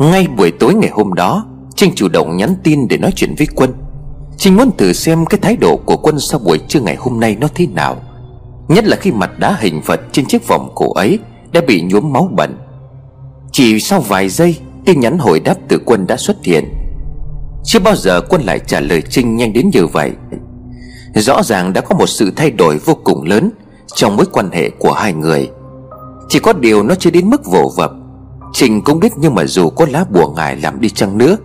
Ngay buổi tối ngày hôm đó, Trinh chủ động nhắn tin để nói chuyện với Quân. Trinh muốn thử xem cái thái độ của Quân sau buổi trưa ngày hôm nay nó thế nào. Nhất là khi mặt đá hình Phật trên chiếc vòng cổ ấy Đã bị nhuốm máu bẩn. Chỉ sau vài giây, Tin nhắn hồi đáp từ Quân đã xuất hiện. Chưa bao giờ Quân lại trả lời Trinh nhanh đến như vậy. Rõ ràng đã có một sự thay đổi vô cùng lớn Trong mối quan hệ của hai người. Chỉ có điều nó chưa đến mức vồ vập. Trình cũng biết nhưng mà dù có lá bùa ngài làm đi chăng nữa,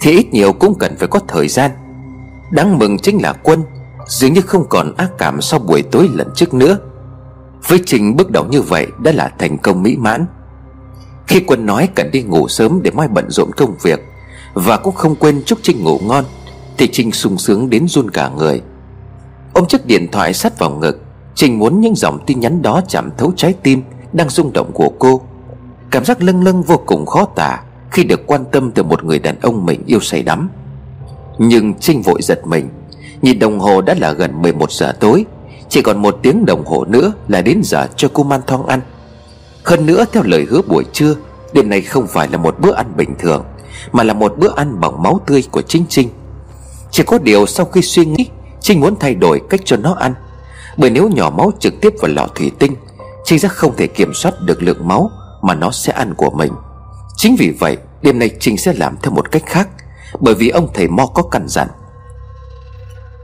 Thì ít nhiều cũng cần phải có thời gian. Đáng mừng chính là quân, Dường như không còn ác cảm sau buổi tối lần trước nữa. Với Trình bước đầu như vậy đã là thành công mỹ mãn. Khi quân nói cần đi ngủ sớm để mai bận rộn công việc, Và cũng không quên chúc Trinh ngủ ngon, Thì Trinh sung sướng đến run cả người. Ôm chiếc điện thoại sát vào ngực, Trình muốn những dòng tin nhắn đó chạm thấu trái tim Đang rung động của cô. Cảm giác lâng lâng vô cùng khó tả Khi được quan tâm từ một người đàn ông mình yêu say đắm. Nhưng Trinh vội giật mình, Nhìn đồng hồ đã là gần 11 giờ tối, Chỉ còn một tiếng đồng hồ nữa là đến giờ cho cô man thong ăn. Hơn nữa, theo lời hứa buổi trưa, Đêm nay không phải là một bữa ăn bình thường, Mà là một bữa ăn bằng máu tươi của Trinh Trinh. Chỉ có điều sau khi suy nghĩ, Trinh muốn thay đổi cách cho nó ăn, Bởi nếu nhỏ máu trực tiếp vào lọ thủy tinh, Trinh sẽ không thể kiểm soát được lượng máu. Mà nó sẽ ăn của mình. Chính vì vậy, đêm nay Trinh sẽ làm theo một cách khác, Bởi vì ông thầy Mo có căn dặn.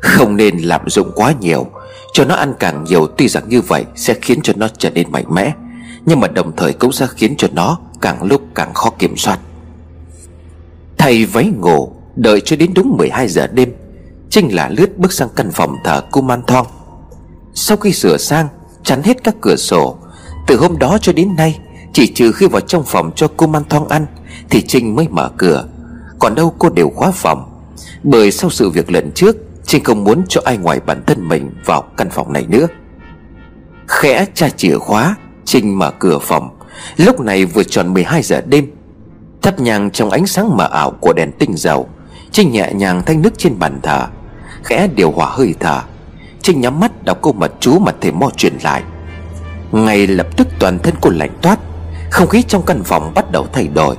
Không nên lạm dụng quá nhiều, Cho nó ăn càng nhiều tuy rằng như vậy Sẽ khiến cho nó trở nên mạnh mẽ, Nhưng mà đồng thời cũng sẽ khiến cho nó Càng lúc càng khó kiểm soát. Thầy váy ngủ, Đợi cho đến đúng 12 giờ đêm, Trinh là lướt bước sang căn phòng thờ cô Man Thong Sau khi sửa sang, Chắn hết các cửa sổ, Từ hôm đó cho đến nay chỉ trừ khi vào trong phòng cho cô Man Thong ăn, Thì Trinh mới mở cửa. Còn đâu cô đều khóa phòng. Bởi sau sự việc lần trước, Trinh không muốn cho ai ngoài bản thân mình Vào căn phòng này nữa. Khẽ tra chìa khóa, Trinh mở cửa phòng. Lúc này vừa tròn 12 giờ đêm, Thắp nhang trong ánh sáng mờ ảo của đèn tinh dầu. Trinh nhẹ nhàng thanh nước trên bàn thờ, Khẽ điều hòa hơi thở. Trinh nhắm mắt đọc câu mật chú mà thầy mo truyền lại. Ngay lập tức toàn thân cô lạnh toát. Không khí trong căn phòng bắt đầu thay đổi,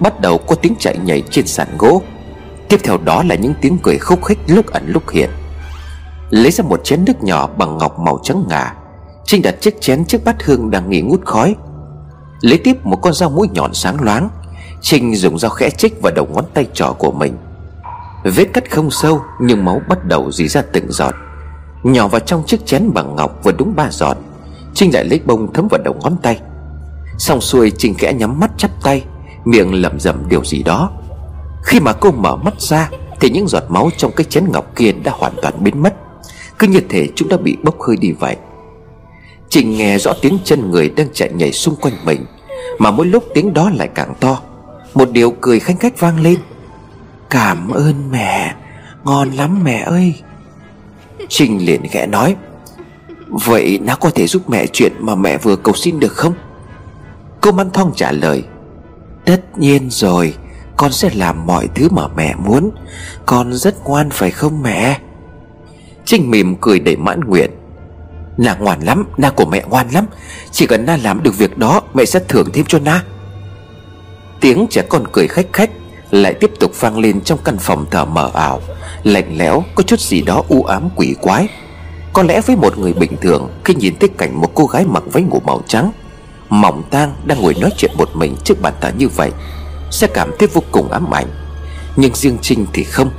Bắt đầu có tiếng chạy nhảy trên sàn gỗ. Tiếp theo đó là những tiếng cười khúc khích lúc ẩn lúc hiện. Lấy ra một chén nước nhỏ bằng ngọc màu trắng ngà. Trinh đặt chiếc chén trước bát hương đang nghỉ ngút khói. Lấy tiếp một con dao mũi nhọn sáng loáng. Trinh dùng dao khẽ chích vào đầu ngón tay trỏ của mình. Vết cắt không sâu, Nhưng máu bắt đầu dì ra từng giọt. Nhỏ vào trong chiếc chén bằng ngọc vừa đúng ba giọt. Trinh lại lấy bông thấm vào đầu ngón tay. Xong xuôi Trinh kẽ nhắm mắt chắp tay, Miệng lẩm rẩm điều gì đó. Khi mà cô mở mắt ra, Thì những giọt máu trong cái chén ngọc kia đã hoàn toàn biến mất. Cứ như thể chúng đã bị bốc hơi đi vậy. Trinh nghe rõ tiếng chân người đang chạy nhảy xung quanh mình, Mà mỗi lúc tiếng đó lại càng to. Một điều cười khanh khách vang lên. Cảm ơn mẹ, Ngon lắm mẹ ơi. Trinh liền khẽ nói. Vậy nó có thể giúp mẹ chuyện mà mẹ vừa cầu xin được không? Cô Măn Thong trả lời, Tất nhiên rồi, Con sẽ làm mọi thứ mà mẹ muốn. Con rất ngoan, phải không mẹ? Trinh mỉm cười đầy mãn nguyện Na ngoan lắm, Na của mẹ ngoan lắm. Chỉ cần Na làm được việc đó, Mẹ sẽ thưởng thêm cho Na. Tiếng trẻ con cười khách khách lại tiếp tục vang lên trong căn phòng thờ mờ ảo. Lạnh lẽo, có chút gì đó u ám quỷ quái. Có lẽ với một người bình thường, khi nhìn thấy cảnh một cô gái mặc váy ngủ màu trắng mỏng tang đang ngồi nói chuyện một mình trước bàn thờ như vậy, sẽ cảm thấy vô cùng ám ảnh. Nhưng riêng trinh thì không.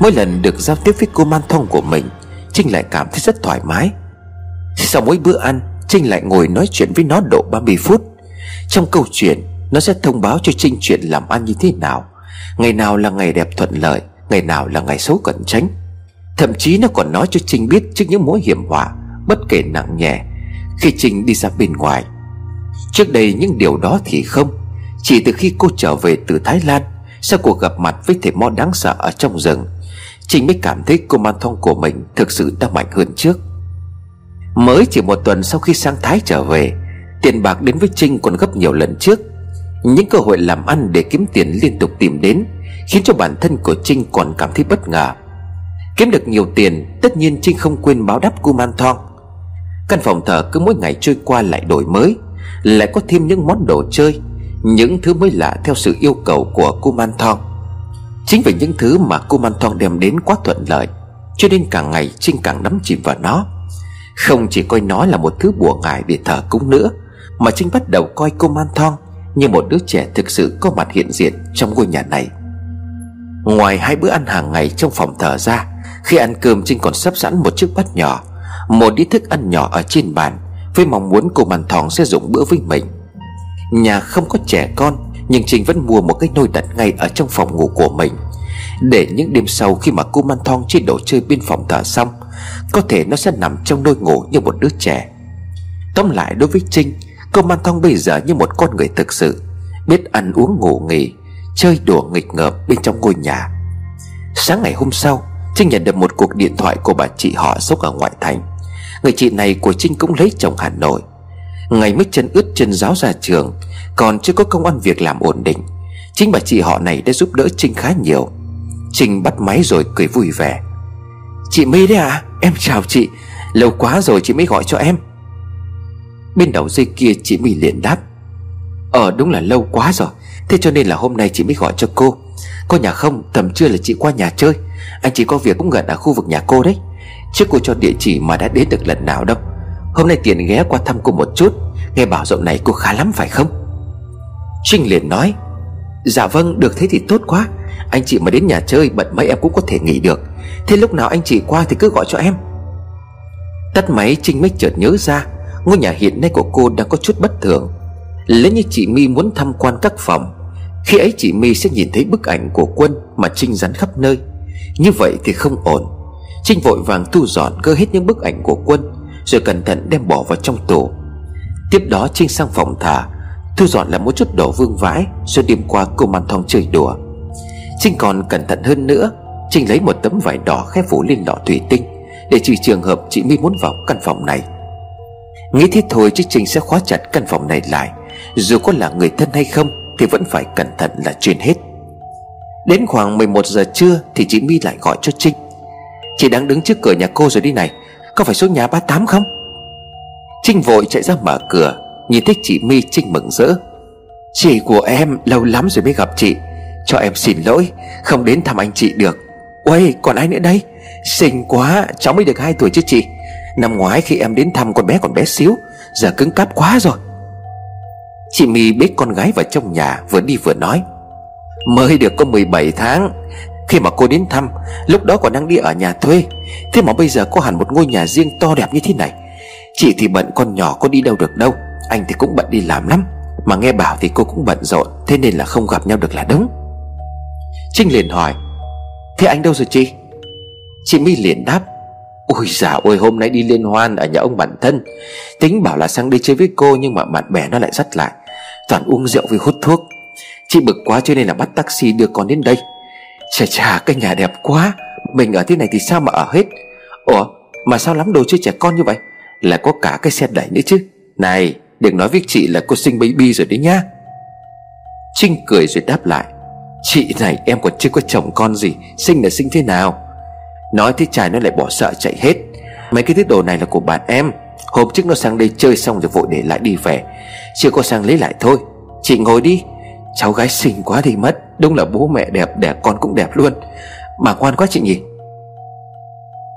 Mỗi lần được giao tiếp với cô man thông của mình, trinh lại cảm thấy rất thoải mái. Sau mỗi bữa ăn, trinh lại ngồi nói chuyện với nó độ 30 phút. Trong câu chuyện, nó sẽ thông báo cho trinh chuyện làm ăn như thế nào. Ngày nào là ngày đẹp thuận lợi, Ngày nào là ngày xấu cẩn tránh. Thậm chí nó còn nói cho Trinh biết Trước những mối hiểm họa, Bất kể nặng nhẹ. Khi Trinh đi ra bên ngoài Trước đây những điều đó thì không. Chỉ từ khi cô trở về từ Thái Lan, Sau cuộc gặp mặt với thầy mo đáng sợ ở trong rừng Trinh mới cảm thấy cô man thong của mình Thực sự đã mạnh hơn trước. Mới chỉ một tuần sau khi sang Thái trở về, Tiền bạc đến với Trinh còn gấp nhiều lần trước. Những cơ hội làm ăn để kiếm tiền liên tục tìm đến, Khiến cho bản thân của Trinh còn cảm thấy bất ngờ. Kiếm được nhiều tiền, Tất nhiên Trinh không quên báo đáp Kuman Thong Căn phòng thờ cứ mỗi ngày trôi qua lại đổi mới. Lại có thêm những món đồ chơi, Những thứ mới lạ theo sự yêu cầu của cô Man Thong Chính vì những thứ mà cô Man Thong đem đến quá thuận lợi, Cho nên càng ngày Trinh càng đắm chìm vào nó. Không chỉ coi nó là một thứ bùa ngải để thờ cúng nữa, Mà Trinh bắt đầu coi cô Man Thong Như một đứa trẻ thực sự có mặt hiện diện trong ngôi nhà này. Ngoài hai bữa ăn hàng ngày trong phòng thờ ra, Khi ăn cơm Trinh còn sắp sẵn một chiếc bát nhỏ, Một đĩa thức ăn nhỏ ở trên bàn với mong muốn cô Man Thong sẽ dùng bữa với mình. Nhà không có trẻ con, Nhưng Trinh vẫn mua một cái nôi đặt ngay ở trong phòng ngủ của mình. Để những đêm sau khi mà cô Man Thong chơi đồ chơi bên phòng thờ xong, Có thể nó sẽ nằm trong nôi ngủ như một đứa trẻ. Tóm lại đối với Trinh Cô Man Thong bây giờ như một con người thực sự, Biết ăn uống ngủ nghỉ, Chơi đùa nghịch ngợm bên trong ngôi nhà. Sáng ngày hôm sau Trinh nhận được một cuộc điện thoại của bà chị họ sống ở ngoại thành. Người chị này của Trinh cũng lấy chồng Hà Nội. Ngày mới chân ướt chân giáo ra trường, Còn chưa có công ăn việc làm ổn định. Chính bà chị họ này đã giúp đỡ Trinh khá nhiều. Trinh bắt máy rồi cười vui vẻ. Chị My đấy à Em chào chị. Lâu quá rồi chị mới gọi cho em. Bên đầu dây kia chị My liền đáp. Ờ đúng là lâu quá rồi. Thế cho nên là hôm nay chị mới gọi cho cô. Có nhà không? Tầm trưa là chị qua nhà chơi. Anh chị có việc cũng gần ở khu vực nhà cô đấy. Chứ cô cho địa chỉ mà đã đến được lần nào đâu. Hôm nay tiện ghé qua thăm cô một chút, Nghe bảo dạo này cô khá lắm phải không? Trinh liền nói Dạ vâng được thế thì tốt quá. Anh chị mà đến nhà chơi, bận mấy em cũng có thể nghỉ được. Thế lúc nào anh chị qua thì cứ gọi cho em. Tắt máy, Trinh mới chợt nhớ ra, Ngôi nhà hiện nay của cô đang có chút bất thường. Lấy như chị My muốn tham quan các phòng, Khi ấy chị My sẽ nhìn thấy bức ảnh của quân Mà Trinh dán khắp nơi. Như vậy thì không ổn. Trinh vội vàng thu dọn cơ hết những bức ảnh của quân, Rồi cẩn thận đem bỏ vào trong tủ. Tiếp đó Trinh sang phòng thả, Thu dọn lại một chút đồ vương vãi, Rồi đêm qua cô man thong chơi đùa. Trinh còn cẩn thận hơn nữa, Trinh lấy một tấm vải đỏ khép phủ lên lọ thủy tinh Để trừ trường hợp chị My muốn vào căn phòng này. Nghĩ thế thôi chứ Trinh sẽ khóa chặt căn phòng này lại, Dù có là người thân hay không Thì vẫn phải cẩn thận là chuyên hết. Đến khoảng 11 giờ trưa Thì chị My lại gọi cho Trinh. Chị đang đứng trước cửa nhà cô rồi đi này. Có phải số nhà 38 không? Trinh vội chạy ra mở cửa, Nhìn thấy chị My Trinh mừng rỡ. Chị của em lâu lắm rồi mới gặp chị. Cho em xin lỗi, Không đến thăm anh chị được. Uầy, còn ai nữa đây? Xinh quá, cháu mới được 2 tuổi chứ chị. Năm ngoái khi em đến thăm con bé còn bé xíu, Giờ cứng cáp quá rồi. Chị My bế con gái vào trong nhà Vừa đi vừa nói. Mới được có 17 tháng khi mà cô đến thăm, Lúc đó còn đang đi ở nhà thuê. Thế mà bây giờ có hẳn một ngôi nhà riêng to đẹp như thế này. Chị thì bận con nhỏ có đi đâu được đâu, Anh thì cũng bận đi làm lắm. Mà nghe bảo thì cô cũng bận rộn, Thế nên là không gặp nhau được là đúng. Trinh liền hỏi, Thế anh đâu rồi chị? Chị My liền đáp, Ôi dào ôi hôm nay đi liên hoan ở nhà ông bạn thân. Tính bảo là sang đi chơi với cô Nhưng mà bạn bè nó lại dắt lại. Toàn uống rượu với hút thuốc. Chị bực quá cho nên là bắt taxi đưa con đến đây. Chà chà, cái nhà đẹp quá. Mình ở thế này thì sao mà ở hết? Ủa, mà sao lắm đồ chơi trẻ con như vậy? Là có cả cái xe đẩy nữa chứ. Này, đừng nói với chị là cô sinh baby rồi đấy nhá. Trinh cười rồi đáp lại. Chị này, em còn chưa có chồng con gì. Sinh là sinh thế nào? Nói thế trai nó lại bỏ sợ chạy hết. Mấy cái thứ đồ này là của bạn em. Hôm trước nó sang đây chơi xong rồi vội để lại đi về. Chưa có sang lấy lại thôi. Chị ngồi đi. Cháu gái xinh quá đi mất, Đúng là bố mẹ đẹp, đẻ con cũng đẹp luôn. Mà ngoan quá chị nhỉ.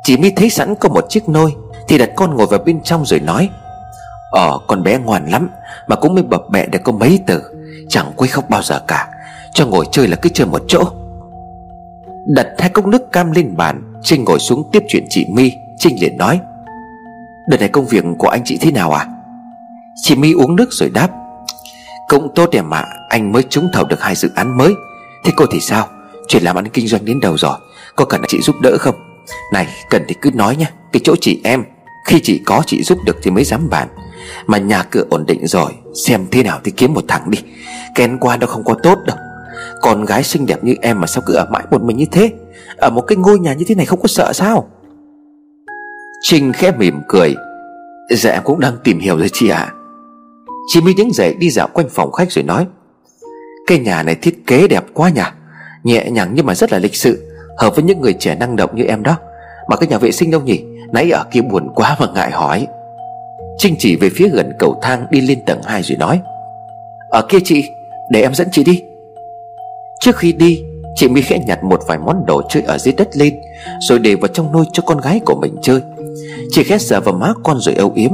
Chị mới thấy sẵn có một chiếc nôi, Thì đặt con ngồi vào bên trong rồi nói. Ờ con bé ngoan lắm, Mà cũng mới bập bẹ được có mấy từ. Chẳng quấy khóc bao giờ cả, Cho ngồi chơi là cứ chơi một chỗ. Đặt hai cốc nước cam lên bàn, Trinh ngồi xuống tiếp chuyện chị My Trinh liền nói. Đợt này công việc của anh chị thế nào à? Chị My uống nước rồi đáp. Cũng tốt em ạ Anh mới trúng thầu được hai dự án mới. Thế cô thì sao? Chuyện làm ăn kinh doanh đến đầu rồi? Có cần chị giúp đỡ không? Này, cần thì cứ nói nhá Cái chỗ chị em. Khi chị có, chị giúp được thì mới dám bàn. Mà nhà cửa ổn định rồi, Xem thế nào thì kiếm một thằng đi. Kén qua đâu không có tốt đâu. Con gái xinh đẹp như em mà sao cứ ở mãi một mình như thế? Ở một cái ngôi nhà như thế này không có sợ sao? Trinh khẽ mỉm cười. Dạ em cũng đang tìm hiểu rồi chị ạ. à. Chị mới đứng dậy đi dạo quanh phòng khách rồi nói, Cái nhà này thiết kế đẹp quá nhỉ, Nhẹ nhàng nhưng mà rất là lịch sự, Hợp với những người trẻ năng động như em đó. Mà cái nhà vệ sinh đâu nhỉ? Nãy ở kia buồn quá mà ngại hỏi. Trinh chỉ về phía gần cầu thang đi lên tầng 2 rồi nói, Ở kia chị, Để em dẫn chị đi. Trước khi đi, Chị My khẽ nhặt một vài món đồ chơi ở dưới đất lên, Rồi để vào trong nôi cho con gái của mình chơi. Chị khẽ sờ vào má con rồi âu yếm.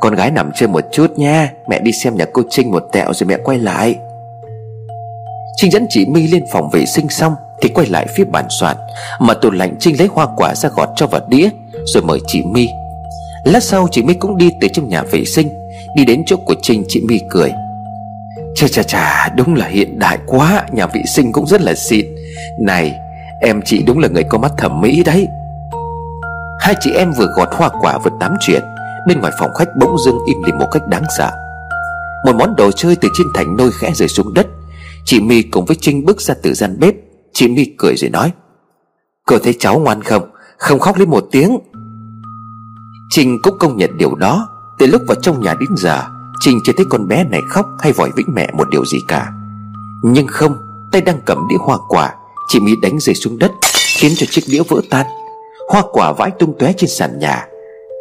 Con gái nằm chơi một chút nha Mẹ đi xem nhà cô Trinh một tẹo rồi mẹ quay lại. Trinh dẫn chị My lên phòng vệ sinh xong Thì quay lại phía bàn soạn. Mà tủ lạnh Trinh lấy hoa quả ra gọt cho vào đĩa, Rồi mời chị My. Lát sau chị My cũng đi từ trong nhà vệ sinh, Đi đến chỗ của Trinh, chị My cười. Chà chà chà, đúng là hiện đại quá, Nhà vệ sinh cũng rất là xịn. Này, em chị đúng là người có mắt thẩm mỹ đấy. Hai chị em vừa gọt hoa quả vừa tám chuyện. Bên ngoài phòng khách bỗng dưng im lìm một cách đáng sợ. Một món đồ chơi từ trên thành nôi khẽ rơi xuống đất. Chị My cùng với Trinh bước ra từ gian bếp. Chị My cười rồi nói, Cô thấy cháu ngoan không? Không khóc lên một tiếng. Trinh cũng công nhận điều đó. Từ lúc vào trong nhà đến giờ, Trinh chưa thấy con bé này khóc hay vòi vĩnh mẹ một điều gì cả. Nhưng không, Tay đang cầm đĩa hoa quả, Chị My đánh rơi xuống đất, Khiến cho chiếc đĩa vỡ tan. Hoa quả vãi tung tóe trên sàn nhà.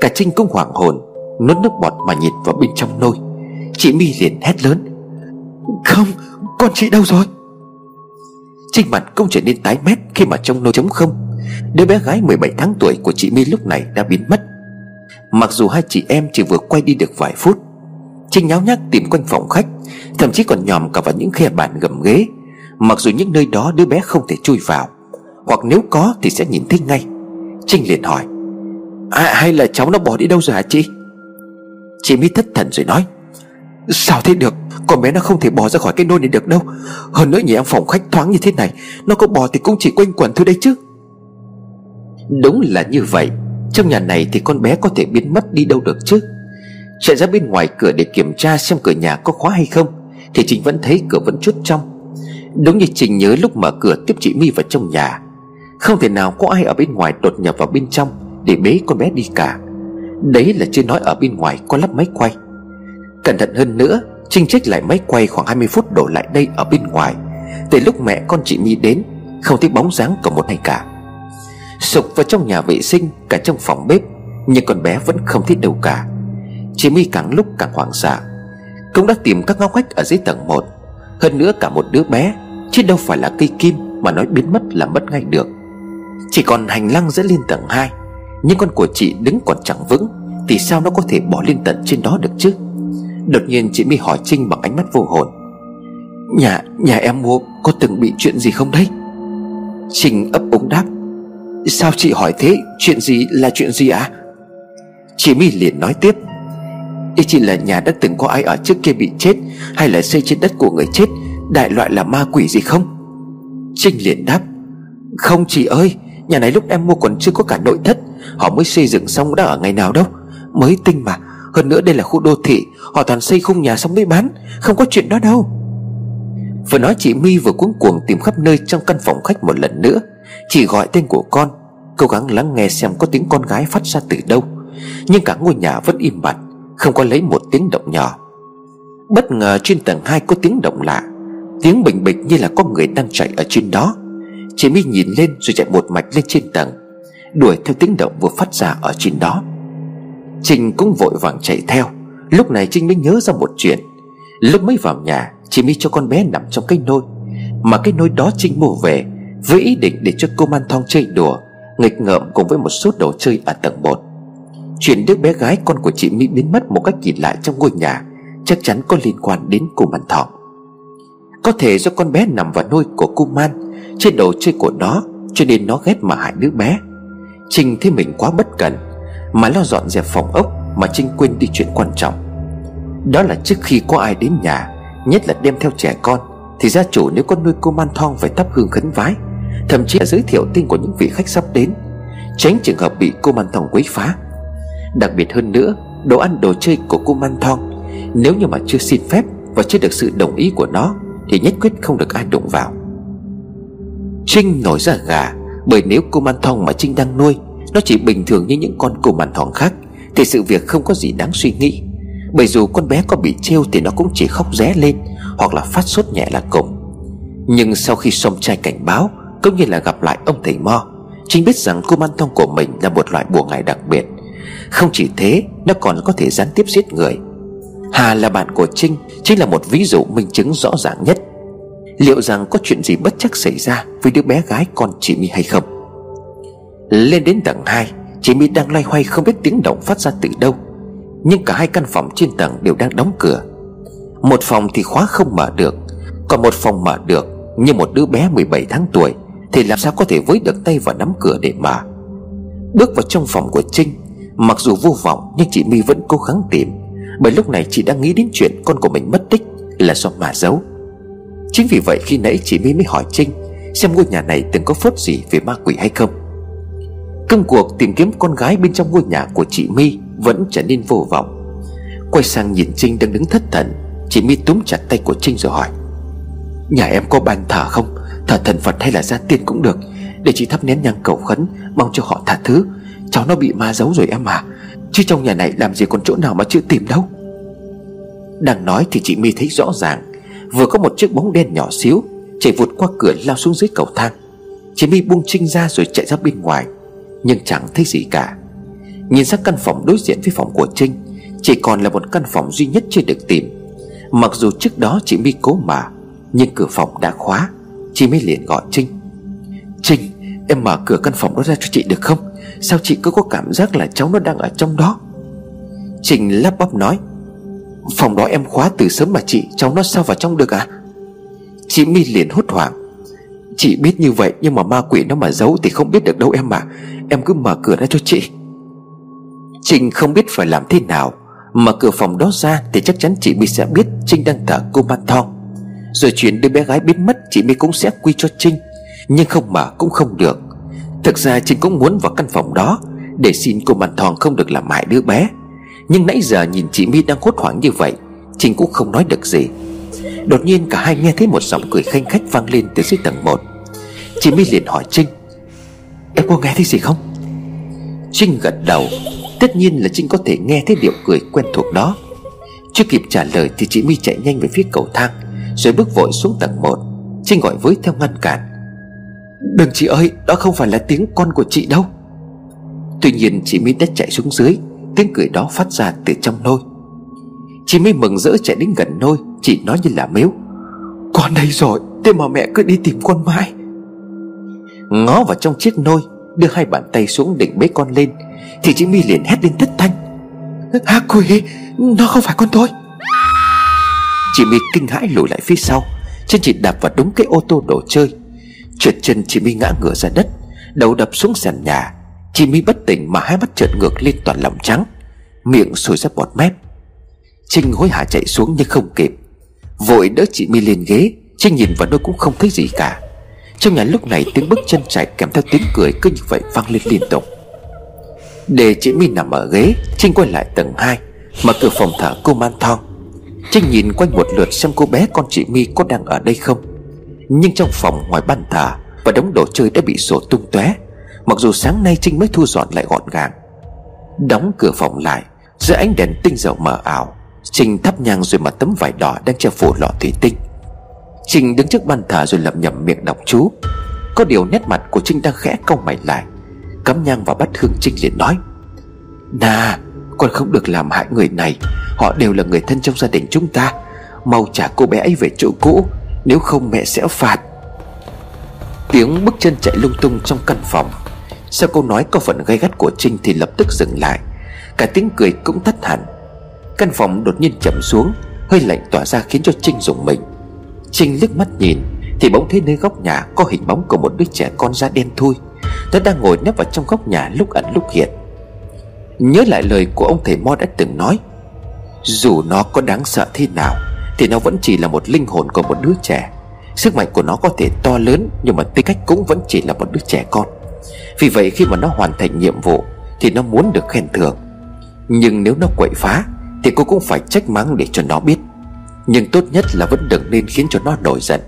Cả Trinh cũng hoảng hồn, Nuốt nước bọt mà nhìn vào bên trong nôi. Chị My liền hét lớn. Không, con chị đâu rồi? Trinh mặt cũng trở nên tái mét Khi mà trong nôi trống không. Đứa bé gái 17 tháng tuổi của chị My lúc này đã biến mất. Mặc dù hai chị em chỉ vừa quay đi được vài phút, Trinh nháo nhác tìm quanh phòng khách, Thậm chí còn nhòm cả vào những khe bàn gầm ghế. Mặc dù những nơi đó đứa bé không thể chui vào, Hoặc nếu có thì sẽ nhìn thấy ngay. Trinh liền hỏi à, Hay là cháu nó bỏ đi đâu rồi hả chị? Chị mới thất thần rồi nói. Sao thế được? Con bé nó không thể bỏ ra khỏi cái nôi này được đâu. Hơn nữa nhà em phòng khách thoáng như thế này Nó có bỏ thì cũng chỉ quanh quẩn thôi đấy chứ. Đúng là như vậy. Trong nhà này thì con bé có thể biến mất đi đâu được chứ? Chạy ra bên ngoài cửa để kiểm tra xem cửa nhà có khóa hay không Thì Trình vẫn thấy cửa vẫn chốt trong. Đúng như Trình nhớ lúc mở cửa tiếp chị My vào trong nhà Không thể nào có ai ở bên ngoài đột nhập vào bên trong. Để bế con bé đi cả. Đấy là chưa nói ở bên ngoài có lắp máy quay. Cẩn thận hơn nữa, Trinh trích lại máy quay khoảng 20 phút đổ lại đây ở bên ngoài. Từ lúc mẹ con chị My đến, Không thấy bóng dáng của một ai cả. Sục vào trong nhà vệ sinh, Cả trong phòng bếp, Nhưng con bé vẫn không thấy đâu cả. Chị My càng lúc càng hoảng sợ. Cũng đã tìm các ngóc ngách ở dưới tầng 1 Hơn nữa cả một đứa bé, Chứ đâu phải là cây kim Mà nói biến mất là mất ngay được. Chỉ còn hành lang dẫn lên tầng 2 nhưng con của chị đứng còn chẳng vững, Thì sao nó có thể bỏ lên tận trên đó được chứ? Đột nhiên chị My hỏi Trinh bằng ánh mắt vô hồn. Nhà nhà em mua, có từng bị chuyện gì không đấy? Trinh ấp úng đáp. Sao chị hỏi thế? Chuyện gì là chuyện gì ạ? À? Chị My liền nói tiếp. Ý chỉ là nhà đã từng có ai ở trước kia bị chết, Hay là xây trên đất của người chết, Đại loại là ma quỷ gì không? Trinh liền đáp. Không chị ơi Nhà này lúc em mua còn chưa có cả nội thất. Họ mới xây dựng xong đã ở ngày nào đâu. Mới tinh mà. Hơn nữa đây là khu đô thị. Họ toàn xây khung nhà xong mới bán. Không có chuyện đó đâu. Vừa nói chị My vừa cuống cuồng tìm khắp nơi trong căn phòng khách một lần nữa. Chị gọi tên của con, Cố gắng lắng nghe xem có tiếng con gái phát ra từ đâu. Nhưng cả ngôi nhà vẫn im bặt, không có lấy một tiếng động nhỏ. Bất ngờ trên tầng 2 có tiếng động lạ. Tiếng bình bịch như là có người đang chạy ở trên đó. Chị My nhìn lên rồi chạy một mạch lên trên tầng, Đuổi theo tiếng động vừa phát ra ở trên đó. Trinh cũng vội vàng chạy theo. Lúc này Trinh mới nhớ ra một chuyện. Lúc mới vào nhà Chị My cho con bé nằm trong cái nôi. Mà cái nôi đó Trinh mua về, Với ý định để cho cô Man Thong chơi đùa, Nghịch ngợm cùng với một số đồ chơi ở tầng 1 Chuyện đứa bé gái con của chị Mỹ biến mất một cách kỳ lạ trong ngôi nhà, Chắc chắn có liên quan đến cô Man Thọ Có thể do con bé nằm vào nôi của cô Man trên đồ chơi của nó, Cho nên nó ghét mà hại đứa bé. Trinh thấy mình quá bất cẩn Mà lo dọn dẹp phòng ốc Mà Trinh quên đi chuyện quan trọng. Đó là trước khi có ai đến nhà, Nhất là đem theo trẻ con, Thì gia chủ nếu con nuôi cô Man Thong phải thắp hương khấn vái, Thậm chí là giới thiệu tên của những vị khách sắp đến, Tránh trường hợp bị cô Man Thong quấy phá. Đặc biệt hơn nữa, Đồ ăn đồ chơi của cô Man Thong, Nếu như mà chưa xin phép Và chưa được sự đồng ý của nó, Thì nhất quyết không được ai đụng vào. Trinh nổi ra gà, Bởi nếu cô Man Thong mà Trinh đang nuôi, Nó chỉ bình thường như những con cô Man Thong khác, Thì sự việc không có gì đáng suy nghĩ. Bởi dù con bé có bị trêu Thì nó cũng chỉ khóc ré lên, Hoặc là phát sốt nhẹ là cùng. Nhưng sau khi xong trai cảnh báo, Cũng như là gặp lại ông thầy Mo, Trinh biết rằng cô Man Thong của mình là một loại bùa ngải đặc biệt. Không chỉ thế, Nó còn có thể gián tiếp giết người. Hà là bạn của Trinh Chính là một ví dụ minh chứng rõ ràng nhất. Liệu rằng có chuyện gì bất chắc xảy ra Với đứa bé gái con chị My hay không? Lên đến tầng 2 Chị My đang loay hoay không biết tiếng động phát ra từ đâu. Nhưng cả hai căn phòng trên tầng đều đang đóng cửa. Một phòng thì khóa không mở được, Còn một phòng mở được Như một đứa bé 17 tháng tuổi Thì làm sao có thể với được tay vào nắm cửa để mở? Bước vào trong phòng của Trinh, Mặc dù vô vọng nhưng chị My vẫn cố gắng tìm, Bởi lúc này chị đang nghĩ đến chuyện con của mình mất tích Là do mà giấu. Chính vì vậy khi nãy chị My mới hỏi Trinh Xem ngôi nhà này từng có phốt gì về ma quỷ hay không. Công cuộc tìm kiếm con gái bên trong ngôi nhà của chị My Vẫn trở nên vô vọng. Quay sang nhìn Trinh đang đứng thất thần, Chị My túm chặt tay của Trinh rồi hỏi, Nhà em có bàn thờ không? Thờ thần Phật hay là gia tiên cũng được, Để chị thắp nén nhang cầu khấn, Mong cho họ tha thứ. Cháu nó bị ma giấu rồi em à Chứ trong nhà này làm gì còn chỗ nào mà chưa tìm đâu. Đang nói thì chị My thấy rõ ràng Vừa có một chiếc bóng đen nhỏ xíu, Chạy vụt qua cửa lao xuống dưới cầu thang. Chị My buông Trinh ra rồi chạy ra bên ngoài, Nhưng chẳng thấy gì cả. Nhìn sang căn phòng đối diện với phòng của Trinh, Chỉ còn là một căn phòng duy nhất chưa được tìm. Mặc dù trước đó chị My cố mà, Nhưng cửa phòng đã khóa, Chị mới liền gọi Trinh. Trinh, em mở cửa căn phòng đó ra cho chị được không? Sao chị cứ có cảm giác là cháu nó đang ở trong đó? Trinh lắp bắp nói. Phòng đó em khóa từ sớm mà chị, Cháu nó sao vào trong được à? Chị My liền hốt hoảng. Chị biết như vậy nhưng mà ma quỷ nó mà giấu Thì không biết được đâu em mà Em cứ mở cửa ra cho chị. Trinh không biết phải làm thế nào. Mở cửa phòng đó ra Thì chắc chắn chị My sẽ biết Trinh đang thở cô man thong. Rồi chuyện đứa bé gái biến mất, Chị My cũng sẽ quy cho Trinh. Nhưng không mở cũng không được. Thực ra Trinh cũng muốn vào căn phòng đó Để xin cô man thong không được làm hại đứa bé. Nhưng nãy giờ nhìn chị My đang hốt hoảng như vậy Trinh cũng không nói được gì. Đột nhiên cả hai nghe thấy một giọng cười khanh khách vang lên từ dưới tầng 1 Chị My liền hỏi Trinh, Em có nghe thấy gì không? Trinh gật đầu, Tất nhiên là Trinh có thể nghe thấy điệu cười quen thuộc đó. Chưa kịp trả lời thì chị My chạy nhanh về phía cầu thang, Rồi bước vội xuống tầng 1 Trinh gọi với theo ngăn cản, Đừng chị ơi, Đó không phải là tiếng con của chị đâu. Tuy nhiên chị My đã chạy xuống dưới Tiếng cười đó phát ra từ trong nôi. Chị mới mừng rỡ chạy đến gần nôi, Chị nói như là mếu. Con đây rồi Thế mà mẹ cứ đi tìm con mãi Ngó vào trong chiếc nôi, Đưa hai bàn tay xuống định bế con lên, Thì chị My liền hét lên thất thanh. Hả quỷ Nó không phải con tôi. Chị My kinh hãi lùi lại phía sau, Chân chị đạp vào đúng cái ô tô đồ chơi. Trượt chân chị My ngã ngửa ra đất, Đầu đập xuống sàn nhà. Chị My bất tỉnh mà hai mắt trợn ngược lên toàn lòng trắng, Miệng sôi ra bọt mép. Trinh hối hả chạy xuống nhưng không kịp. Vội đỡ chị My lên ghế, Trinh nhìn vào nơi cũng không thấy gì cả. Trong nhà lúc này tiếng bước chân chạy kèm theo tiếng cười cứ như vậy vang lên liên tục. Để chị My nằm ở ghế, Trinh quay lại tầng 2 Mở cửa phòng thở cô man thong. Trinh nhìn quanh một lượt xem cô bé con chị My có đang ở đây không. Nhưng trong phòng ngoài ban thờ Và đống đồ chơi đã bị sổ tung tóe Mặc dù sáng nay Trinh mới thu dọn lại gọn gàng, Đóng cửa phòng lại Giữa ánh đèn tinh dầu mờ ảo, Trinh thắp nhang rồi mặt tấm vải đỏ đang che phủ lọ thủy tinh. Trinh đứng trước bàn thờ rồi lẩm nhẩm miệng đọc chú. Có điều nét mặt của Trinh đang khẽ cong mày lại, Cắm nhang vào bắt hương Trinh liền nói, Nà, Con không được làm hại người này, Họ đều là người thân trong gia đình chúng ta, Mau trả cô bé ấy về chỗ cũ, Nếu không mẹ sẽ phạt. Tiếng bước chân chạy lung tung trong căn phòng. Sau câu nói có phần gay gắt của Trinh thì lập tức dừng lại. Cả tiếng cười cũng tắt hẳn. Căn phòng đột nhiên chậm xuống, Hơi lạnh tỏa ra khiến cho Trinh rùng mình. Trinh liếc mắt nhìn, Thì bỗng thấy nơi góc nhà có hình bóng của một đứa trẻ con da đen thui. Nó đang ngồi nép vào trong góc nhà lúc ẩn lúc hiện. Nhớ lại lời của ông thầy Mo đã từng nói, Dù nó có đáng sợ thế nào, Thì nó vẫn chỉ là một linh hồn của một đứa trẻ. Sức mạnh của nó có thể to lớn, Nhưng mà tính cách cũng vẫn chỉ là một đứa trẻ con. Vì vậy khi mà nó hoàn thành nhiệm vụ, Thì nó muốn được khen thưởng. Nhưng nếu nó quậy phá, Thì cô cũng phải trách mắng để cho nó biết. Nhưng tốt nhất là vẫn đừng nên khiến cho nó nổi giận.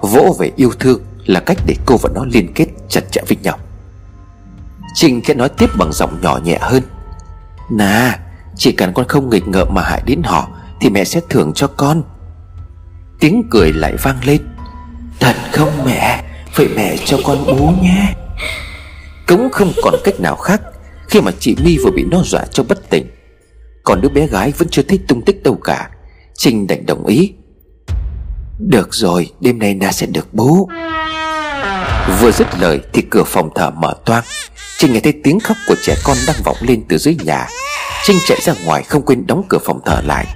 Vỗ về yêu thương Là cách để cô và nó liên kết chặt chẽ với nhau. Trinh khẽ nói tiếp bằng giọng nhỏ nhẹ hơn. Nà, Chỉ cần con không nghịch ngợm mà hại đến họ, Thì mẹ sẽ thưởng cho con. Tiếng cười lại vang lên. Thật không mẹ? Vậy mẹ cho con bú nhé. Cũng không còn cách nào khác Khi mà chị My vừa bị nó dọa cho bất tỉnh. Còn đứa bé gái vẫn chưa thấy tung tích đâu cả. Trinh đành đồng ý. Được rồi, đêm nay na sẽ được bố. Vừa dứt lời thì cửa phòng thờ mở toang. Trinh nghe thấy tiếng khóc của trẻ con đang vọng lên từ dưới nhà. Trinh chạy ra ngoài không quên đóng cửa phòng thờ lại.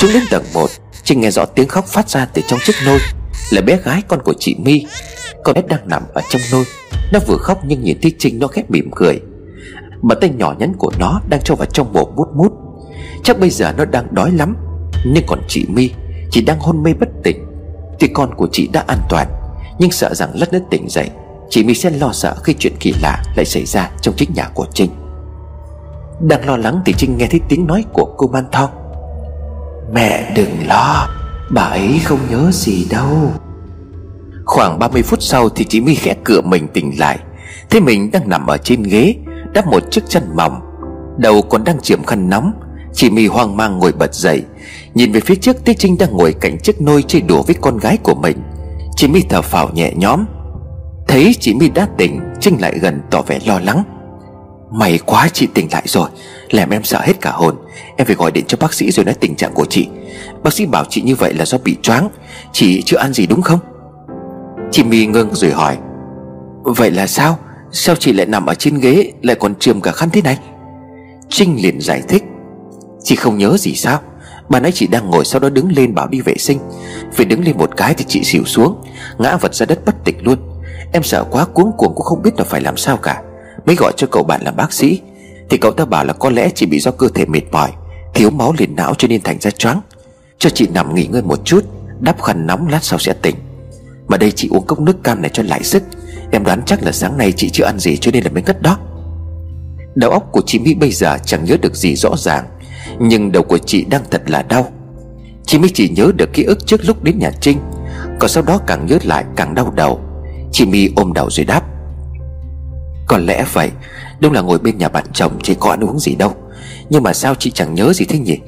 Xuống đến tầng 1 Trinh nghe rõ tiếng khóc phát ra từ trong chiếc nôi. Là bé gái con của chị My. Con bé đang nằm ở trong nôi. Nó vừa khóc nhưng nhìn thấy Trinh nó khép mỉm cười. Bàn tay nhỏ nhắn của nó đang cho vào trong mồm mút mút. Chắc bây giờ nó đang đói lắm. Nhưng còn chị My Chỉ đang hôn mê bất tỉnh. Thì con của chị đã an toàn, Nhưng sợ rằng lát nữa tỉnh dậy, Chị My sẽ lo sợ khi chuyện kỳ lạ lại xảy ra trong chính nhà của Trinh. Đang lo lắng thì Trinh nghe thấy tiếng nói của cô Man Thong. Mẹ đừng lo, Bà ấy không nhớ gì đâu. Khoảng 30 phút sau thì chị My khẽ cửa mình tỉnh lại. Thế mình đang nằm ở trên ghế Đắp một chiếc chân mỏng. Đầu còn đang chiếm khăn nóng. Chị My hoang mang ngồi bật dậy, Nhìn về phía trước thấy Trinh đang ngồi cạnh chiếc nôi chơi đùa với con gái của mình. Chị My thở phào nhẹ nhõm. Thấy chị My đã tỉnh, Trinh lại gần tỏ vẻ lo lắng. May quá chị tỉnh lại rồi, Làm em sợ hết cả hồn. Em phải gọi điện cho bác sĩ rồi nói tình trạng của chị. Bác sĩ bảo chị như vậy là do bị choáng. Chị chưa ăn gì đúng không? Chị My ngưng rồi hỏi. Vậy là sao? Sao chị lại nằm ở trên ghế, Lại còn trườm cả khăn thế này? Trinh liền giải thích. Chị không nhớ gì sao? Bà nãy chị đang ngồi sau đó đứng lên bảo đi vệ sinh. Phải đứng lên một cái thì chị xỉu xuống, Ngã vật ra đất bất tỉnh luôn. Em sợ quá, cuống cuồng cũng không biết là phải làm sao cả. Mới gọi cho cậu bạn là bác sĩ. Thì cậu ta bảo là có lẽ chị bị do cơ thể mệt mỏi, Thiếu máu liền não cho nên thành ra choáng. Cho chị nằm nghỉ ngơi một chút, Đắp khăn nóng lát sau sẽ tỉnh. Mà đây chị uống cốc nước cam này cho lại sức Em đoán chắc là sáng nay chị chưa ăn gì cho nên là mới ngất đó. Đầu óc của chị Mỹ bây giờ chẳng nhớ được gì rõ ràng, Nhưng đầu của chị đang thật là đau. Chị Mỹ chỉ nhớ được ký ức trước lúc đến nhà Trinh, Còn sau đó càng nhớ lại càng đau đầu. Chị My ôm đầu rồi đáp, Có lẽ vậy, Đúng là ngồi bên nhà bạn chồng chị có ăn uống gì đâu. Nhưng mà sao chị chẳng nhớ gì thế nhỉ?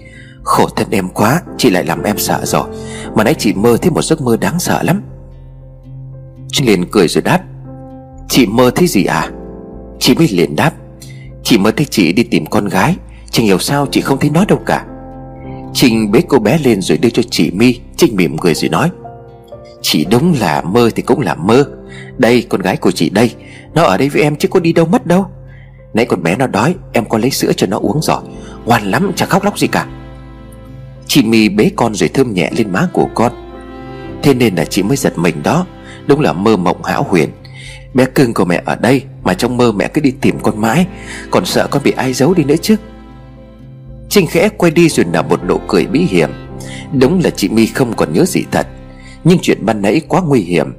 Khổ thân em quá, Chị lại làm em sợ rồi. Mà nãy chị mơ thấy một giấc mơ đáng sợ lắm. Trinh liền cười rồi đáp. Chị mơ thấy gì à? Chị mới liền đáp. Chị mơ thấy chị đi tìm con gái. Chẳng hiểu sao chị không thấy nó đâu cả. Trinh bế cô bé lên rồi đưa cho chị My Trinh mỉm cười rồi nói. Chị đúng là mơ thì cũng là mơ. Đây, con gái của chị đây. Nó ở đây với em chứ có đi đâu mất đâu. Nãy con bé nó đói, Em có lấy sữa cho nó uống rồi Ngoan lắm, chẳng khóc lóc gì cả. Chị My bế con rồi thơm nhẹ lên má của con. Thế nên là chị mới giật mình đó. Đúng là mơ mộng hão huyền. Bé cưng của mẹ ở đây, Mà trong mơ mẹ cứ đi tìm con mãi Còn sợ con bị ai giấu đi nữa chứ? Trinh khẽ quay đi rồi nở một nụ cười bí hiểm. Đúng là chị My không còn nhớ gì thật. Nhưng chuyện ban nãy quá nguy hiểm.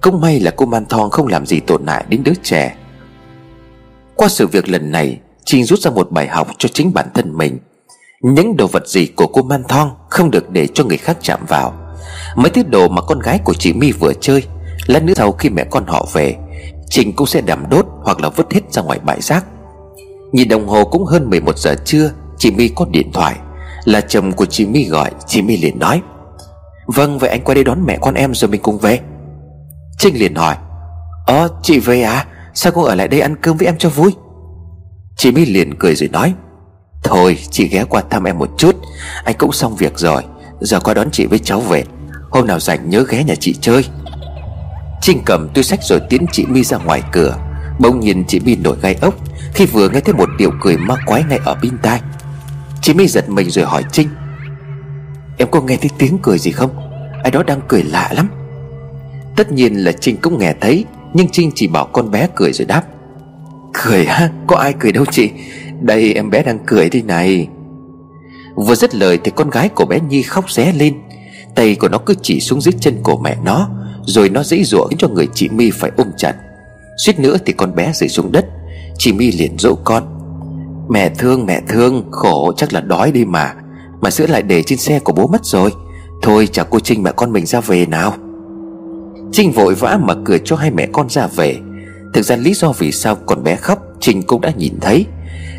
Cũng may là cô Man Thong không làm gì tổn hại đến đứa trẻ. Qua sự việc lần này, Trinh rút ra một bài học cho chính bản thân mình. Những đồ vật gì của cô Man Thong Không được để cho người khác chạm vào. Mấy thứ đồ mà con gái của chị My vừa chơi Lát nữa sau khi mẹ con họ về, Trình cũng sẽ đảm đốt hoặc là vứt hết ra ngoài bãi rác. Nhìn đồng hồ cũng hơn 11 giờ trưa, Chị My có điện thoại. Là chồng của chị My gọi, Chị My liền nói Vâng vậy anh qua đây đón mẹ con em rồi mình cùng về. Trinh liền hỏi Ờ chị về à? Sao cô ở lại đây ăn cơm với em cho vui? Chị My liền cười rồi nói, Thôi, chị ghé qua thăm em một chút. Anh cũng xong việc rồi. Giờ qua đón chị với cháu về. Hôm nào rảnh nhớ ghé nhà chị chơi. Trinh cầm túi sách rồi tiến chị My ra ngoài cửa. Bỗng nhìn chị My nổi gai ốc, Khi vừa nghe thấy một điệu cười ma quái ngay ở bên tai. Chị My giật mình rồi hỏi Trinh, Em có nghe thấy tiếng cười gì không? Ai đó đang cười lạ lắm. Tất nhiên là Trinh cũng nghe thấy, Nhưng Trinh chỉ bảo con bé cười rồi đáp, Cười ha Có ai cười đâu chị. Đây em bé đang cười thế này. Vừa dứt lời thì con gái của bé Nhi khóc ré lên. Tay của nó cứ chỉ xuống dưới chân của mẹ nó rồi nó dãy dụa khiến cho người chị My phải ôm chặt. Suýt nữa thì con bé rơi xuống đất. Chị My liền dỗ con. Mẹ thương mẹ thương, Khổ, chắc là đói đi mà. Mà sữa lại để trên xe của bố mất rồi. Thôi chào cô Trinh mẹ con mình ra về nào. Trinh vội vã mà cười cho hai mẹ con ra về. Thực ra lý do vì sao con bé khóc, Trinh cũng đã nhìn thấy.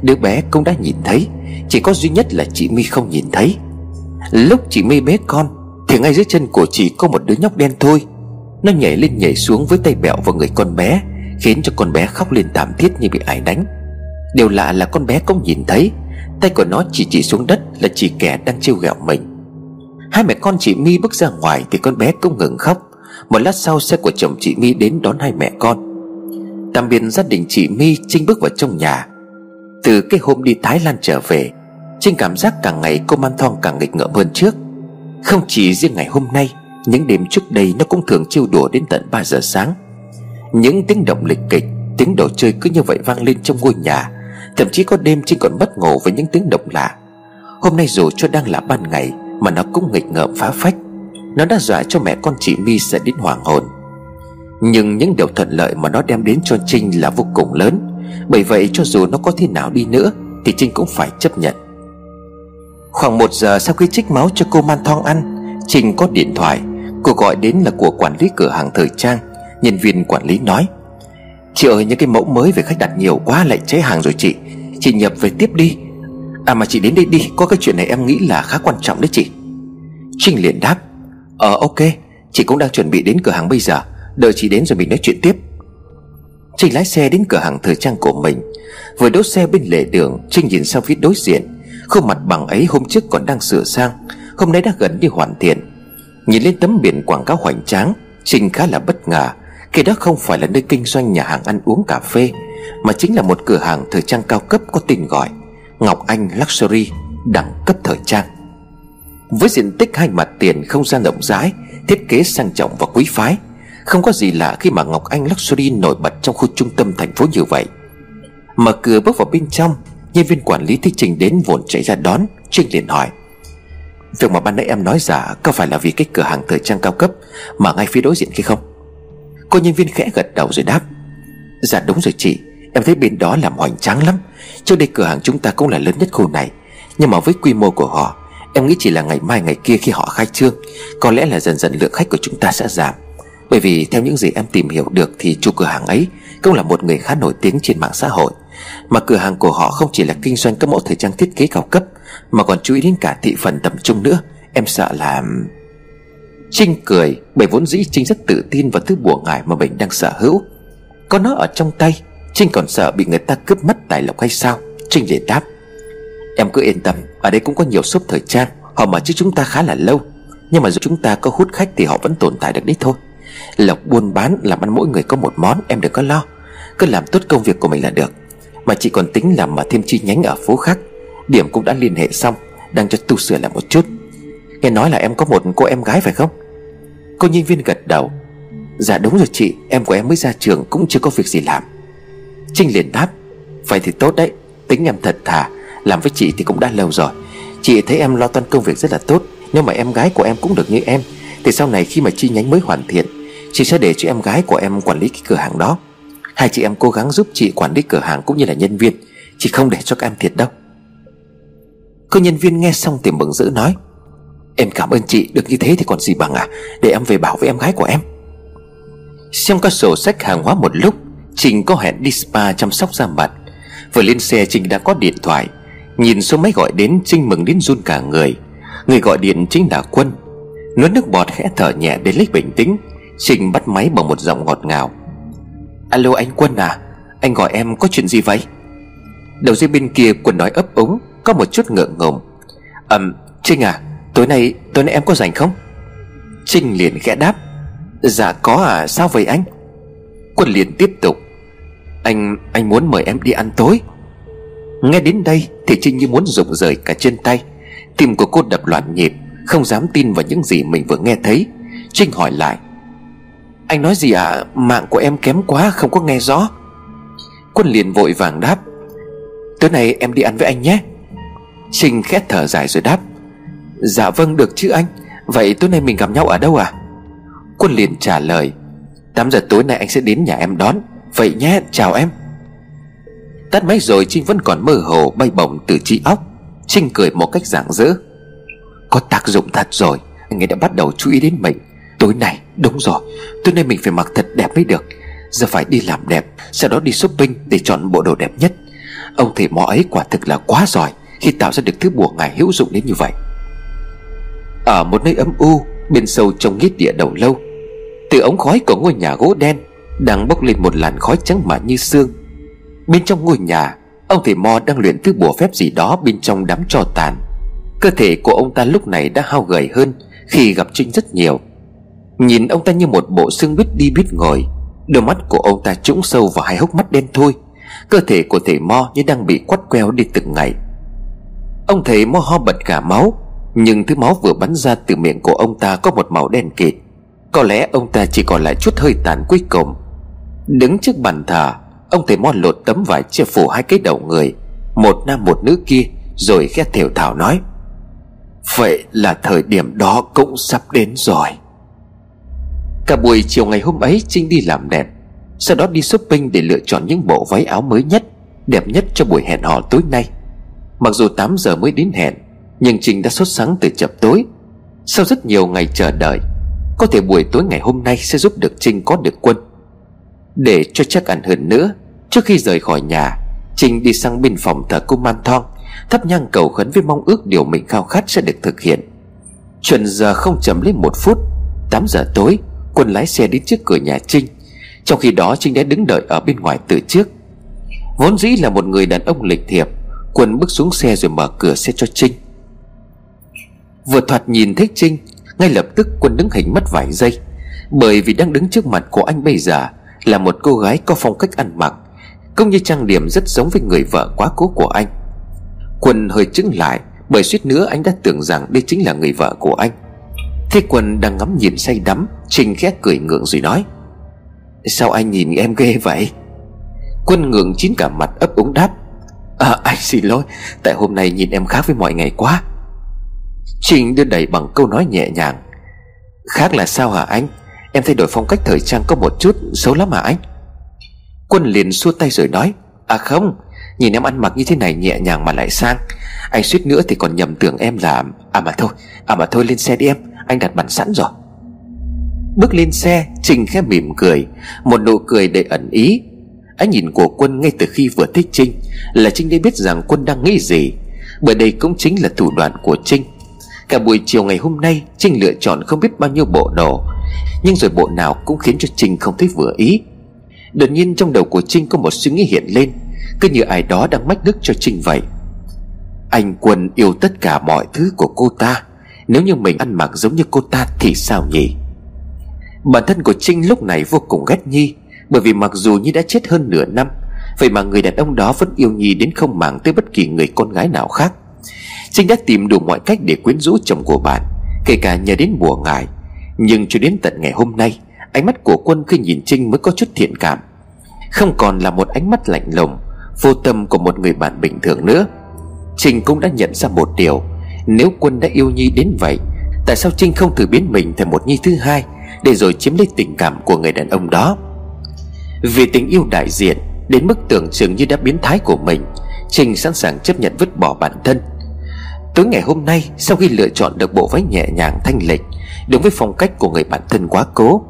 Đứa bé cũng đã nhìn thấy. Chỉ có duy nhất là chị My không nhìn thấy. Lúc chị My bế con, Thì ngay dưới chân của chị có một đứa nhóc đen thôi nó nhảy lên nhảy xuống với tay bẹo vào người con bé, Khiến cho con bé khóc lên thảm thiết như bị ai đánh. Điều lạ là con bé cũng nhìn thấy, Tay của nó chỉ chỉ xuống đất là chỉ kẻ đang trêu ghẹo mình. Hai mẹ con chị My bước ra ngoài Thì con bé cũng ngừng khóc. Một lát sau xe của chồng chị My đến đón hai mẹ con. Tạm biệt gia đình chị My Trinh bước vào trong nhà. Từ cái hôm đi Thái Lan trở về, Trinh cảm giác càng ngày cô Man Thong càng nghịch ngợm hơn trước. Không chỉ riêng ngày hôm nay những đêm trước đây nó cũng thường chiêu đùa đến tận 3 giờ sáng. Những tiếng động lịch kịch, Tiếng đồ chơi cứ như vậy vang lên trong ngôi nhà. Thậm chí có đêm Trinh còn bất ngờ với những tiếng động lạ. Hôm nay dù cho đang là ban ngày, Mà nó cũng nghịch ngợm phá phách. Nó đã dọa cho mẹ con chị My sẽ đến hoàng hồn. Nhưng những điều thuận lợi mà nó đem đến cho Trinh là vô cùng lớn. Bởi vậy cho dù nó có thế nào đi nữa, Thì Trinh cũng phải chấp nhận. Khoảng một giờ sau khi trích máu cho cô Man Thong ăn, Trinh có điện thoại. Cô gọi đến là của quản lý cửa hàng thời trang. Nhân viên quản lý nói, Chị ơi, những cái mẫu mới về khách đặt nhiều quá, lại cháy hàng rồi chị. Chị nhập về tiếp đi. À mà chị đến đây đi, Có cái chuyện này em nghĩ là khá quan trọng đấy chị. Trinh liền đáp Ờ ok, Chị cũng đang chuẩn bị đến cửa hàng bây giờ, Đợi chị đến rồi mình nói chuyện tiếp. Trinh lái xe đến cửa hàng thời trang của mình. Vừa đỗ xe bên lề đường, Trinh nhìn sang phía đối diện. Khuôn mặt bằng ấy hôm trước còn đang sửa sang, Hôm nay đã gần như hoàn thiện. Nhìn lên tấm biển quảng cáo hoành tráng Trinh khá là bất ngờ. Khi đó không phải là nơi kinh doanh nhà hàng ăn uống cà phê, Mà chính là một cửa hàng thời trang cao cấp có tên gọi Ngọc Anh Luxury, Đẳng cấp thời trang. Với diện tích hai mặt tiền không gian rộng rãi, Thiết kế sang trọng và quý phái, Không có gì lạ khi mà Ngọc Anh Luxury nổi bật trong khu trung tâm thành phố như vậy. Mở cửa bước vào bên trong, Nhân viên quản lý thích Trình đến vốn chạy ra đón, Trinh liền hỏi Việc mà ban nãy em nói giả Có phải là vì cái cửa hàng thời trang cao cấp Mà ngay phía đối diện kia không? Cô nhân viên khẽ gật đầu rồi đáp. Dạ đúng rồi chị, Em thấy bên đó làm hoành tráng lắm. Trước đây cửa hàng chúng ta cũng là lớn nhất khu này, Nhưng mà với quy mô của họ, Em nghĩ chỉ là ngày mai ngày kia khi họ khai trương, Có lẽ là dần dần lượng khách của chúng ta sẽ giảm. Bởi vì theo những gì em tìm hiểu được Thì chủ cửa hàng ấy Cũng là một người khá nổi tiếng trên mạng xã hội. Mà cửa hàng của họ không chỉ là kinh doanh các mẫu thời trang thiết kế cao cấp, Mà còn chú ý đến cả thị phần tầm trung nữa. Em sợ là... Trinh cười, Bởi vốn dĩ Trinh rất tự tin vào thứ bùa ngải mà mình đang sở hữu. Có nó ở trong tay, Trinh còn sợ bị người ta cướp mất tài lộc hay sao? Trinh liền đáp. Em cứ yên tâm, Ở đây cũng có nhiều shop thời trang, Họ mở trước chúng ta khá là lâu. Nhưng mà dù chúng ta có hút khách thì họ vẫn tồn tại được đấy thôi. Lộc buôn bán làm ăn mỗi người có một món, Em đừng có lo. Cứ làm tốt công việc của mình là được. Mà chị còn tính làm mà thêm chi nhánh ở phố khác. Điểm cũng đã liên hệ xong, Đang cho tu sửa lại một chút. Nghe nói là em có một cô em gái phải không? Cô nhân viên gật đầu. Dạ đúng rồi chị, Em của em mới ra trường cũng chưa có việc gì làm. Trinh liền đáp. Vậy thì tốt đấy, Tính em thật thà, Làm với chị thì cũng đã lâu rồi. Chị thấy em lo toan công việc rất là tốt, Nếu mà em gái của em cũng được như em, Thì sau này khi mà chi nhánh mới hoàn thiện, Chị sẽ để cho em gái của em quản lý cái cửa hàng đó. Hai chị em cố gắng giúp chị quản lý cửa hàng cũng như là nhân viên, Chị không để cho các em thiệt đâu. Cô nhân viên nghe xong thì mừng rỡ nói, Em cảm ơn chị, được như thế thì còn gì bằng à Để em về bảo với em gái của em. Xem các sổ sách hàng hóa một lúc, Trình có hẹn đi spa chăm sóc da mặt. Vừa lên xe, Trình đã có điện thoại. Nhìn số máy gọi đến Trinh mừng đến run cả người. Người gọi điện chính là Quân. Nuốt nước bọt khẽ thở nhẹ để lấy bình tĩnh. Trình bắt máy bằng một giọng ngọt ngào. Alo anh Quân à Anh gọi em có chuyện gì vậy? Đầu dây bên kia Quân nói ấp úng, Có một chút ngượng ngùng. Ừm, Trinh à Tối nay tối nay em có rảnh không? Trinh liền khẽ đáp. Dạ có à sao vậy anh? Quân liền tiếp tục. Anh anh muốn mời em đi ăn tối. Nghe đến đây Thì Trinh như muốn rụng rời cả chân tay. Tim của cô đập loạn nhịp, Không dám tin vào những gì mình vừa nghe thấy. Trinh hỏi lại. Anh nói gì ạ à? Mạng của em kém quá, không có nghe rõ. Quân liền vội vàng đáp. Tối nay em đi ăn với anh nhé. Trinh khét thở dài rồi đáp. Dạ vâng được chứ anh. Vậy tối nay mình gặp nhau ở đâu à? Quân liền trả lời. 8 giờ tối nay anh sẽ đến nhà em đón. Vậy nhé, chào em. Tắt máy rồi Trinh vẫn còn mơ hồ, bay bổng từ trí óc. Trinh cười một cách rạng rỡ. Có tác dụng thật rồi. Anh ấy đã bắt đầu chú ý đến mình. Tối nay, đúng rồi, Tối nay mình phải mặc thật đẹp mới được. Giờ phải đi làm đẹp, Sau đó đi shopping để chọn bộ đồ đẹp nhất. Ông thầy mò ấy quả thực là quá giỏi, Khi tạo ra được thứ bùa ngài hữu dụng đến như vậy. Ở một nơi âm u, Bên sâu trong nghĩa địa đầu lâu, từ ống khói của ngôi nhà gỗ đen Đang bốc lên một làn khói trắng mà như xương. Bên trong ngôi nhà, Ông thầy mò đang luyện thứ bùa phép gì đó bên trong đám tro tàn. Cơ thể của ông ta lúc này đã hao gầy hơn Khi gặp Trinh rất nhiều. Nhìn ông ta như một bộ xương biết đi biết ngồi, Đôi mắt của ông ta trũng sâu vào hai hốc mắt đen thui, Cơ thể của thầy Mo như đang bị quắt queo đi từng ngày. Ông thầy Mo ho bật cả máu, Nhưng thứ máu vừa bắn ra từ miệng của ông ta có một màu đen kịt. Có lẽ ông ta chỉ còn lại chút hơi tàn cuối cùng. Đứng trước bàn thờ, Ông thầy Mo lột tấm vải che phủ hai cái đầu người, Một nam một nữ kia, Rồi khét thều thảo nói, Vậy là thời điểm đó cũng sắp đến rồi. Cả buổi chiều ngày hôm ấy, Trinh đi làm đẹp. Sau đó đi shopping để lựa chọn những bộ váy áo mới nhất, Đẹp nhất cho buổi hẹn hò tối nay. Mặc dù 8 giờ mới đến hẹn, Nhưng Trinh đã sốt sáng từ chập tối. Sau rất nhiều ngày chờ đợi, Có thể buổi tối ngày hôm nay sẽ giúp được Trinh có được quân. Để cho chắc ăn hơn nữa, Trước khi rời khỏi nhà, Trinh đi sang bên phòng thờ cô Man Thong, Thắp nhang cầu khấn với mong ước điều mình khao khát sẽ được thực hiện. Chuẩn giờ không chấm lên một phút 8 giờ tối Quân lái xe đến trước cửa nhà Trinh. Trong khi đó Trinh đã đứng đợi ở bên ngoài từ trước. Vốn dĩ là một người đàn ông lịch thiệp, Quân bước xuống xe rồi mở cửa xe cho Trinh. Vừa thoạt nhìn thấy Trinh, Ngay lập tức Quân đứng hình mất vài giây. Bởi vì đang đứng trước mặt của anh bây giờ Là một cô gái có phong cách ăn mặc, Cũng như trang điểm rất giống với người vợ quá cố của anh. Quân hơi chững lại, Bởi suýt nữa anh đã tưởng rằng đây chính là người vợ của anh. Thế Quân đang ngắm nhìn say đắm Trình khét cười ngượng rồi nói, Sao anh nhìn em ghê vậy? Quân ngượng chín cả mặt ấp úng đáp À anh xin lỗi, Tại hôm nay nhìn em khác với mọi ngày quá. Trình đưa đẩy bằng câu nói nhẹ nhàng, Khác là sao hả anh? Em thay đổi phong cách thời trang có một chút Xấu lắm hả anh? Quân liền xua tay rồi nói À không, Nhìn em ăn mặc như thế này nhẹ nhàng mà lại sang. Anh suýt nữa thì còn nhầm tưởng em là À mà thôi À mà thôi, lên xe đi em, Anh đặt bàn sẵn rồi. Bước lên xe Trinh khẽ mỉm cười, Một nụ cười đầy ẩn ý. Ánh nhìn của Quân ngay từ khi vừa thích Trinh Là Trinh đã biết rằng Quân đang nghĩ gì, Bởi đây cũng chính là thủ đoạn của Trinh. Cả buổi chiều ngày hôm nay, Trinh lựa chọn không biết bao nhiêu bộ đồ, Nhưng rồi bộ nào cũng khiến cho Trinh không thấy vừa ý. Đột nhiên trong đầu của Trinh có một suy nghĩ hiện lên, Cứ như ai đó đang mách đức cho Trinh vậy. Anh Quân yêu tất cả mọi thứ của cô ta, Nếu như mình ăn mặc giống như cô ta thì sao nhỉ? Bản thân của Trinh lúc này vô cùng ghét Nhi, Bởi vì mặc dù Nhi đã chết hơn nửa năm, Vậy mà người đàn ông đó vẫn yêu Nhi đến không màng tới bất kỳ người con gái nào khác. Trinh đã tìm đủ mọi cách để quyến rũ chồng của bạn, Kể cả nhờ đến mùa ngài. Nhưng cho đến tận ngày hôm nay, Ánh mắt của quân khi nhìn Trinh mới có chút thiện cảm. Không còn là một ánh mắt lạnh lùng, Vô tâm của một người bạn bình thường nữa. Trinh cũng đã nhận ra một điều, Nếu quân đã yêu Nhi đến vậy, Tại sao Trinh không thử biến mình thành một Nhi thứ hai? Để rồi chiếm lấy tình cảm của người đàn ông đó. Vì tình yêu đại diện, Đến mức tưởng chừng như đã biến thái của mình Trinh sẵn sàng chấp nhận vứt bỏ bản thân. Tối ngày hôm nay, Sau khi lựa chọn được bộ váy nhẹ nhàng thanh lịch, Đúng với phong cách của người bạn thân quá cố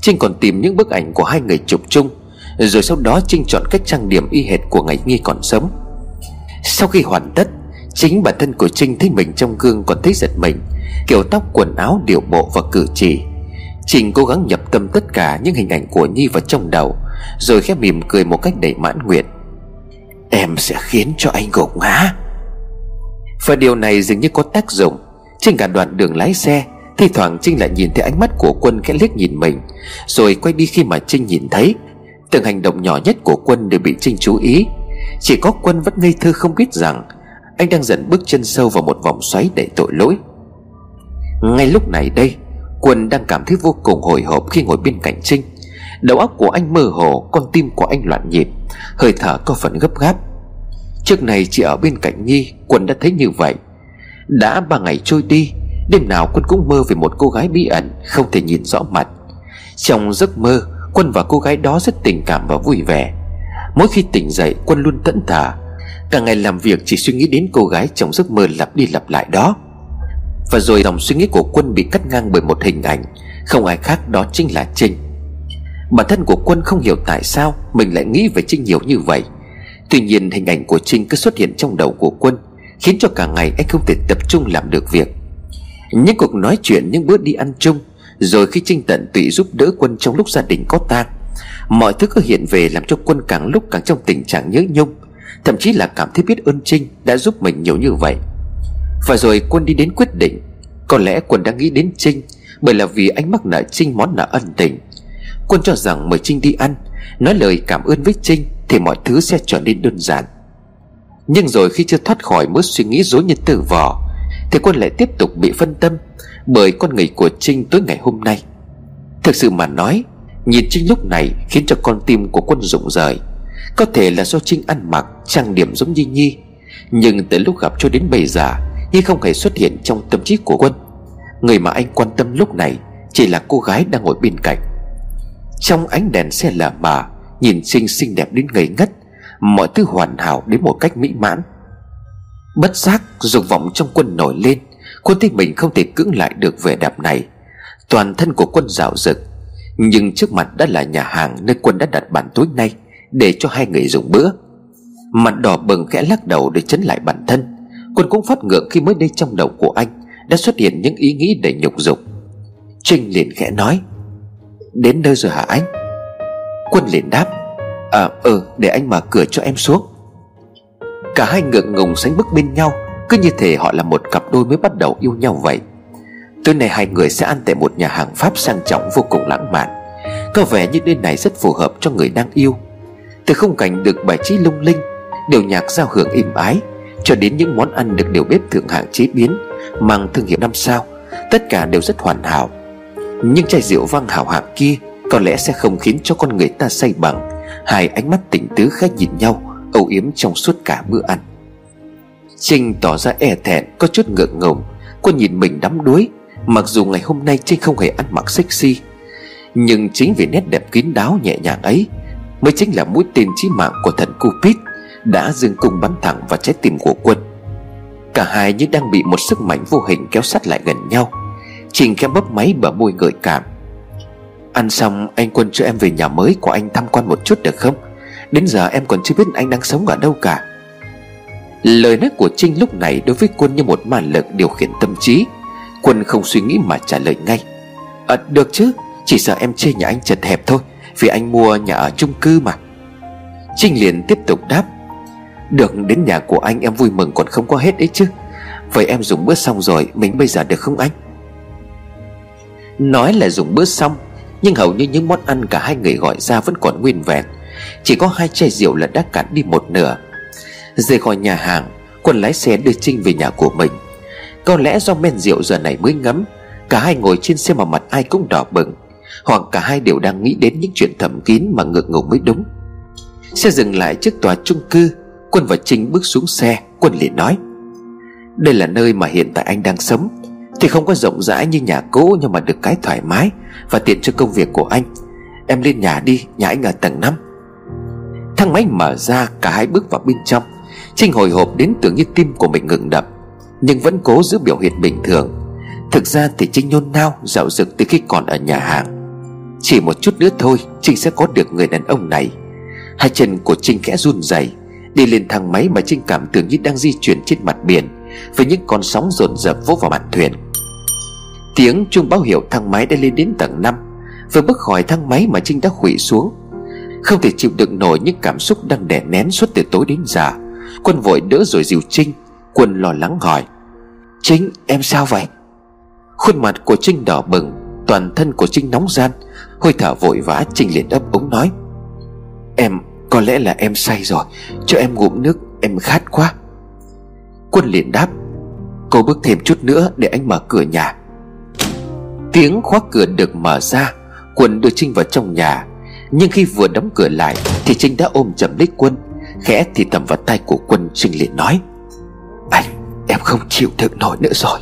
Trinh còn tìm những bức ảnh của hai người chụp chung, Rồi sau đó Trinh chọn cách trang điểm y hệt của ngày nghi còn sống Sau khi hoàn tất, Chính bản thân của Trinh thấy mình trong gương còn thấy giật mình, Kiểu tóc quần áo điệu bộ và cử chỉ. Trình cố gắng nhập tâm tất cả những hình ảnh của Nhi vào trong đầu, Rồi khép mỉm cười một cách đầy mãn nguyện. Em sẽ khiến cho anh gục ngã. Và điều này dường như có tác dụng. Trên cả đoạn đường lái xe, Thi thoảng Trinh lại nhìn thấy ánh mắt của Quân khẽ liếc nhìn mình, Rồi quay đi khi mà Trinh nhìn thấy. Từng hành động nhỏ nhất của Quân đều bị Trinh chú ý. Chỉ có Quân vẫn ngây thơ không biết rằng, Anh đang dần bước chân sâu vào một vòng xoáy đầy tội lỗi. Ngay lúc này đây Quân đang cảm thấy vô cùng hồi hộp khi ngồi bên cạnh Trinh. Đầu óc của anh mơ hồ, Con tim của anh loạn nhịp, Hơi thở có phần gấp gáp. Trước này chỉ ở bên cạnh Nhi Quân đã thấy như vậy. Đã ba ngày trôi đi, Đêm nào Quân cũng mơ về một cô gái bí ẩn, Không thể nhìn rõ mặt. Trong giấc mơ, Quân và cô gái đó rất tình cảm và vui vẻ. Mỗi khi tỉnh dậy, Quân luôn tẫn thả Cả ngày làm việc chỉ suy nghĩ đến cô gái trong giấc mơ lặp đi lặp lại đó. Và rồi dòng suy nghĩ của Quân bị cắt ngang bởi một hình ảnh, Không ai khác đó chính là Trinh. Bản thân của Quân không hiểu tại sao Mình lại nghĩ về Trinh nhiều như vậy. Tuy nhiên, hình ảnh của Trinh cứ xuất hiện trong đầu của Quân, Khiến cho cả ngày anh không thể tập trung làm được việc. Những cuộc nói chuyện, những bữa đi ăn chung, Rồi khi Trinh tận tụy giúp đỡ quân trong lúc gia đình có tang Mọi thứ cứ hiện về làm cho quân càng lúc càng trong tình trạng nhớ nhung. Thậm chí là cảm thấy biết ơn Trinh Đã giúp mình nhiều như vậy. Và rồi Quân đi đến quyết định. Có lẽ Quân đã nghĩ đến Trinh, Bởi là vì anh mắc nợ Trinh món nợ ân tình. Quân cho rằng mời Trinh đi ăn, Nói lời cảm ơn với Trinh Thì mọi thứ sẽ trở nên đơn giản. Nhưng rồi khi chưa thoát khỏi mớ suy nghĩ dối như tử vò, Thì Quân lại tiếp tục bị phân tâm Bởi con người của Trinh tối ngày hôm nay. Thực sự mà nói, Nhìn Trinh lúc này khiến cho con tim của Quân rụng rời. Có thể là do Trinh ăn mặc Trang điểm giống như Nhi, Nhưng từ lúc gặp cho đến bây giờ nhưng không hề xuất hiện trong tâm trí của Quân. Người mà anh quan tâm lúc này Chỉ là cô gái đang ngồi bên cạnh. Trong ánh đèn xe lờ mờ, Nhìn xinh xinh đẹp đến ngây ngất, Mọi thứ hoàn hảo đến một cách mỹ mãn. Bất giác, dục vọng trong quân nổi lên. Quân thấy mình không thể cưỡng lại được vẻ đẹp này. Toàn thân của quân rạo rực. Nhưng trước mặt đã là nhà hàng Nơi quân đã đặt bàn tối nay, Để cho hai người dùng bữa. Mặt đỏ bừng khẽ lắc đầu để chấn lại bản thân. Quân cũng phát ngượng khi mới đây trong đầu của anh Đã xuất hiện những ý nghĩ đầy nhục dục. Trinh liền khẽ nói, Đến nơi rồi hả anh? Quân liền đáp À ừ để anh mở cửa cho em xuống. Cả hai ngượng ngùng sánh bước bên nhau, Cứ như thể họ là một cặp đôi mới bắt đầu yêu nhau vậy. Tối nay hai người sẽ ăn tại một nhà hàng Pháp sang trọng vô cùng lãng mạn. Có vẻ như đêm này rất phù hợp cho người đang yêu. Từ khung cảnh được bài trí lung linh, Điều nhạc giao hưởng êm ái cho đến những món ăn được điều bếp thượng hạng chế biến, Mang thương hiệu năm sao, Tất cả đều rất hoàn hảo. Nhưng chai rượu vang hảo hạng kia Có lẽ sẽ không khiến cho con người ta say bằng. Hai ánh mắt tỉnh tứ khách nhìn nhau, Âu yếm trong suốt cả bữa ăn. Trinh tỏ ra e thẹn, Có chút ngượng ngùng. Cô nhìn mình đắm đuối, Mặc dù ngày hôm nay Trinh không hề ăn mặc sexy, Nhưng chính vì nét đẹp kín đáo nhẹ nhàng ấy Mới chính là mũi tên chí mạng của thần Cupid. Đã dừng cung bắn thẳng vào trái tim của quân. Cả hai như đang bị một sức mạnh vô hình kéo sát lại gần nhau. Trình khẽ bấp máy bờ môi gợi cảm. Ăn xong, anh Quân cho em về nhà mới của anh tham quan một chút được không? Đến giờ em còn chưa biết anh đang sống ở đâu cả. Lời nói của Trinh lúc này đối với Quân như một màn lực điều khiển tâm trí. Quân không suy nghĩ mà trả lời ngay. À được chứ, Chỉ sợ em chê nhà anh chật hẹp thôi, Vì anh mua nhà ở chung cư mà. Trinh liền tiếp tục đáp. Được đến nhà của anh em vui mừng còn không có hết đấy chứ. Vậy em dùng bữa xong rồi, Mình bây giờ được không anh? Nói là dùng bữa xong, Nhưng hầu như những món ăn cả hai người gọi ra vẫn còn nguyên vẹn. Chỉ có hai chai rượu là đã cạn đi một nửa. Rời khỏi nhà hàng, Quân lái xe đưa Trinh về nhà của mình. Có lẽ do men rượu giờ này mới ngấm, Cả hai ngồi trên xe mà mặt ai cũng đỏ bừng, Hoặc cả hai đều đang nghĩ đến những chuyện thầm kín mà ngượng ngùng mới đúng. Xe dừng lại trước tòa chung cư Quân và Trinh bước xuống xe, Quân liền nói, Đây là nơi mà hiện tại anh đang sống. Thì không có rộng rãi như nhà cũ Nhưng mà được cái thoải mái Và tiện cho công việc của anh. Em lên nhà đi, Nhà anh ở tầng 5 Thang máy mở ra, Cả hai bước vào bên trong. Trinh hồi hộp đến tưởng như tim của mình ngừng đập, Nhưng vẫn cố giữ biểu hiện bình thường. Thực ra thì Trinh nhôn nao, Dạo dực từ khi còn ở nhà hàng. Chỉ một chút nữa thôi, Trinh sẽ có được người đàn ông này. Hai chân của Trinh khẽ run rẩy. Đi lên thang máy mà Trinh cảm tưởng như đang di chuyển trên mặt biển, Với những con sóng dồn dập vỗ vào mạn thuyền. Tiếng chuông báo hiệu thang máy đã lên đến tầng 5 Vừa bước khỏi thang máy mà Trinh đã khủy xuống. Không thể chịu đựng nổi những cảm xúc đang đè nén suốt từ tối đến giờ. Quân vội đỡ rồi dìu Trinh, Quân lo lắng hỏi, Trinh, em sao vậy? Khuôn mặt của Trinh đỏ bừng, Toàn thân của Trinh nóng gian, Hơi thở vội vã Trinh liền ấp ống nói, Em có lẽ là em say rồi, Cho em ngụm nước, em khát quá. Quân liền đáp, Cô bước thêm chút nữa để anh mở cửa nhà. Tiếng khóa cửa được mở ra Quân đưa Trinh vào trong nhà. Nhưng khi vừa đóng cửa lại, Thì Trinh đã ôm chầm lấy Quân, Khẽ thì thầm vào tay của Quân, Trinh liền nói, Anh, em không chịu được nổi nữa rồi.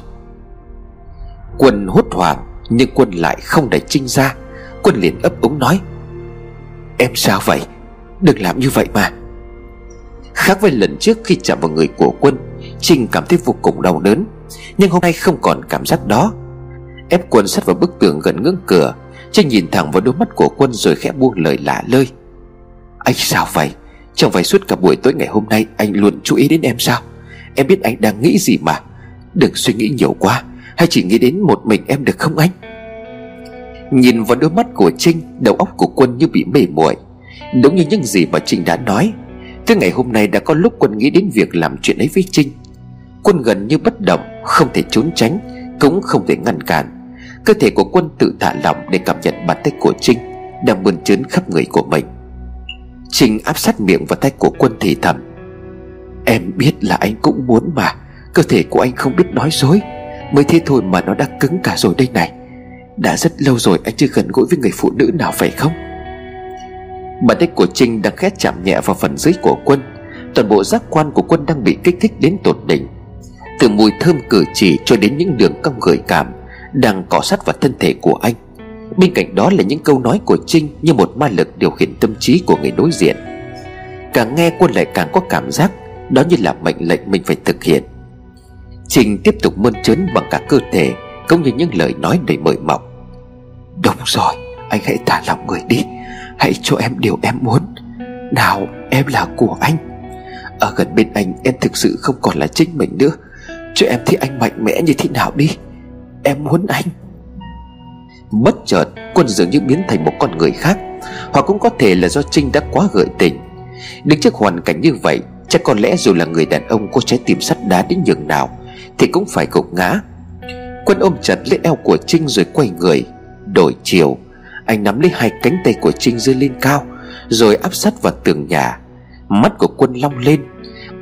Quân hốt hoảng, Nhưng Quân lại không đẩy Trinh ra. Quân liền ấp úng nói, Em sao vậy? Đừng làm như vậy mà. Khác với lần trước khi chạm vào người của Quân Trinh cảm thấy vô cùng đau đớn. Nhưng hôm nay không còn cảm giác đó. Ép quân sát vào bức tường gần ngưỡng cửa Trinh nhìn thẳng vào đôi mắt của quân rồi khẽ buông lời lạ lơi. Anh sao vậy? Trong vài suốt cả buổi tối ngày hôm nay Anh luôn chú ý đến em sao? Em biết anh đang nghĩ gì mà? Đừng suy nghĩ nhiều quá, Hay chỉ nghĩ đến một mình em được không anh? Nhìn vào đôi mắt của Trinh, Đầu óc của quân như bị mê muội. Đúng như những gì mà Trinh đã nói Thế ngày hôm nay đã có lúc Quân nghĩ đến việc làm chuyện ấy với Trinh Quân gần như bất động, Không thể trốn tránh, Cũng không thể ngăn cản. Cơ thể của Quân tự thả lỏng để cảm nhận bàn tay của Trinh Đang bươn trớn khắp người của mình. Trinh áp sát miệng vào tay của Quân thì thầm, Em biết là anh cũng muốn mà, Cơ thể của anh không biết nói dối. Mới thế thôi mà nó đã cứng cả rồi đây này. Đã rất lâu rồi anh chưa gần gũi với người phụ nữ nào phải không? Bàn tay của Trinh đang khét chạm nhẹ vào phần dưới của Quân. Toàn bộ giác quan của Quân đang bị kích thích đến tột đỉnh. Từ mùi thơm cử chỉ cho đến những đường cong gợi cảm Đang cọ sát vào thân thể của anh. Bên cạnh đó là những câu nói của Trinh Như một ma lực điều khiển tâm trí của người đối diện. Càng nghe Quân lại càng có cảm giác Đó như là mệnh lệnh mình phải thực hiện. Trinh tiếp tục mơn trớn bằng cả cơ thể, Cũng như những lời nói đầy mời mọc. Đúng rồi, Anh hãy thả lòng người đi. Hãy cho em điều em muốn. Nào, em là của anh. Ở gần bên anh, em thực sự không còn là chính mình nữa. Cho em thấy anh mạnh mẽ như thế nào đi. Em muốn anh. Bất chợt, Quân dường như biến thành một con người khác. Hoặc cũng có thể là do Trinh đã quá gợi tình. Đứng trước hoàn cảnh như vậy, Chắc có lẽ dù là người đàn ông có trái tim sắt đá đến nhường nào, Thì cũng phải gục ngã. Quân ôm chặt lấy eo của Trinh rồi quay người, Đổi chiều. Anh nắm lấy hai cánh tay của Trinh giơ lên cao, Rồi áp sát vào tường nhà. Mắt của quân long lên.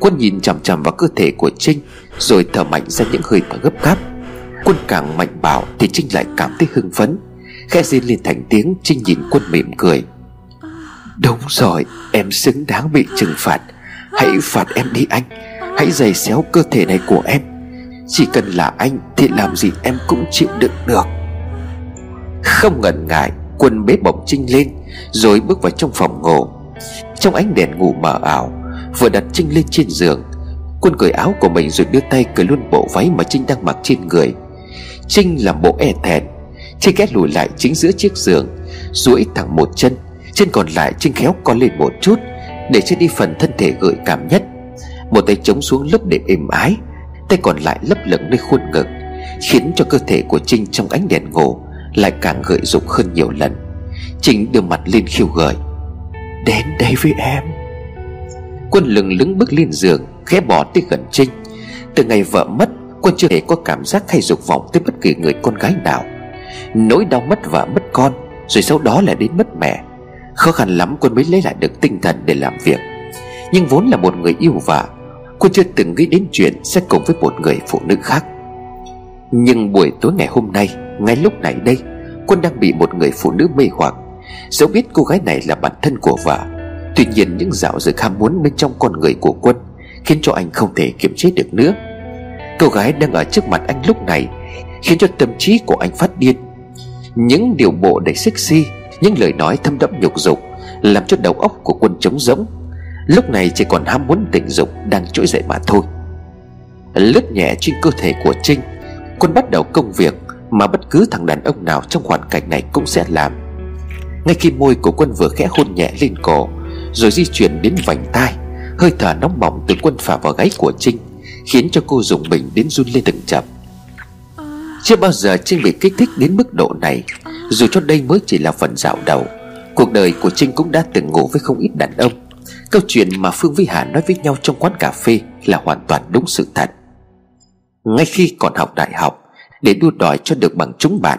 Quân nhìn chằm chằm vào cơ thể của Trinh, Rồi thở mạnh ra những hơi thở gấp gáp. Quân càng mạnh bảo Thì Trinh lại cảm thấy hưng phấn. Khẽ rên lên thành tiếng, Trinh nhìn quân mỉm cười. Đúng rồi, Em xứng đáng bị trừng phạt. Hãy phạt em đi anh. Hãy giày xéo cơ thể này của em. Chỉ cần là anh Thì làm gì em cũng chịu đựng được. Không ngần ngại Quân bế bổng Trinh lên, Rồi bước vào trong phòng ngủ. Trong ánh đèn ngủ mờ ảo, Vừa đặt Trinh lên trên giường, Quân cởi áo của mình rồi đưa tay cởi luôn bộ váy mà Trinh đang mặc trên người. Trinh làm bộ e thẹn, Trinh ghé lùi lại chính giữa chiếc giường, duỗi thẳng một chân Chân còn lại Trinh khéo con lên một chút, Để che đi phần thân thể gợi cảm nhất. Một tay chống xuống lớp đệm êm ái, Tay còn lại lấp lửng nơi khuôn ngực, Khiến cho cơ thể của Trinh trong ánh đèn ngủ lại càng gợi dục hơn nhiều lần. Trinh đưa mặt lên khiêu gợi, Đến đây với em. Quân lừng lững bước lên giường Khẽ bỏ tới gần Trinh. Từ ngày vợ mất, Quân chưa hề có cảm giác hay dục vọng tới bất kỳ người con gái nào. Nỗi đau mất vợ mất con, Rồi sau đó là đến mất mẹ. Khó khăn lắm quân mới lấy lại được tinh thần để làm việc. Nhưng vốn là một người yêu vợ, Quân chưa từng nghĩ đến chuyện sẽ cùng với một người phụ nữ khác. Nhưng buổi tối ngày hôm nay ngay lúc này đây Quân đang bị một người phụ nữ mê hoặc. Dẫu biết cô gái này là bản thân của vợ, Tuy nhiên những dạo dự ham muốn bên trong con người của Quân Khiến cho anh không thể kiềm chế được nữa. Cô gái đang ở trước mặt anh lúc này Khiến cho tâm trí của anh phát điên. Những điều bộ đầy sexy Những lời nói thâm đẫm nhục dục Làm cho đầu óc của quân trống rỗng. Lúc này chỉ còn ham muốn tình dục Đang trỗi dậy mà thôi. Lướt nhẹ trên cơ thể của Trinh, Quân bắt đầu công việc. Mà bất cứ thằng đàn ông nào trong hoàn cảnh này cũng sẽ làm. Ngay khi môi của quân vừa khẽ hôn nhẹ lên cổ, Rồi di chuyển đến vành tai, Hơi thở nóng bỏng từ quân phả vào gáy của Trinh, Khiến cho cô dùng mình đến run lên từng chậm Chưa bao giờ Trinh bị kích thích đến mức độ này, Dù cho đây mới chỉ là phần dạo đầu, Cuộc đời của Trinh cũng đã từng ngủ với không ít đàn ông. Câu chuyện mà Phương với Hà nói với nhau trong quán cà phê Là hoàn toàn đúng sự thật. Ngay khi còn học đại học để đua đòi cho được bằng chúng bạn.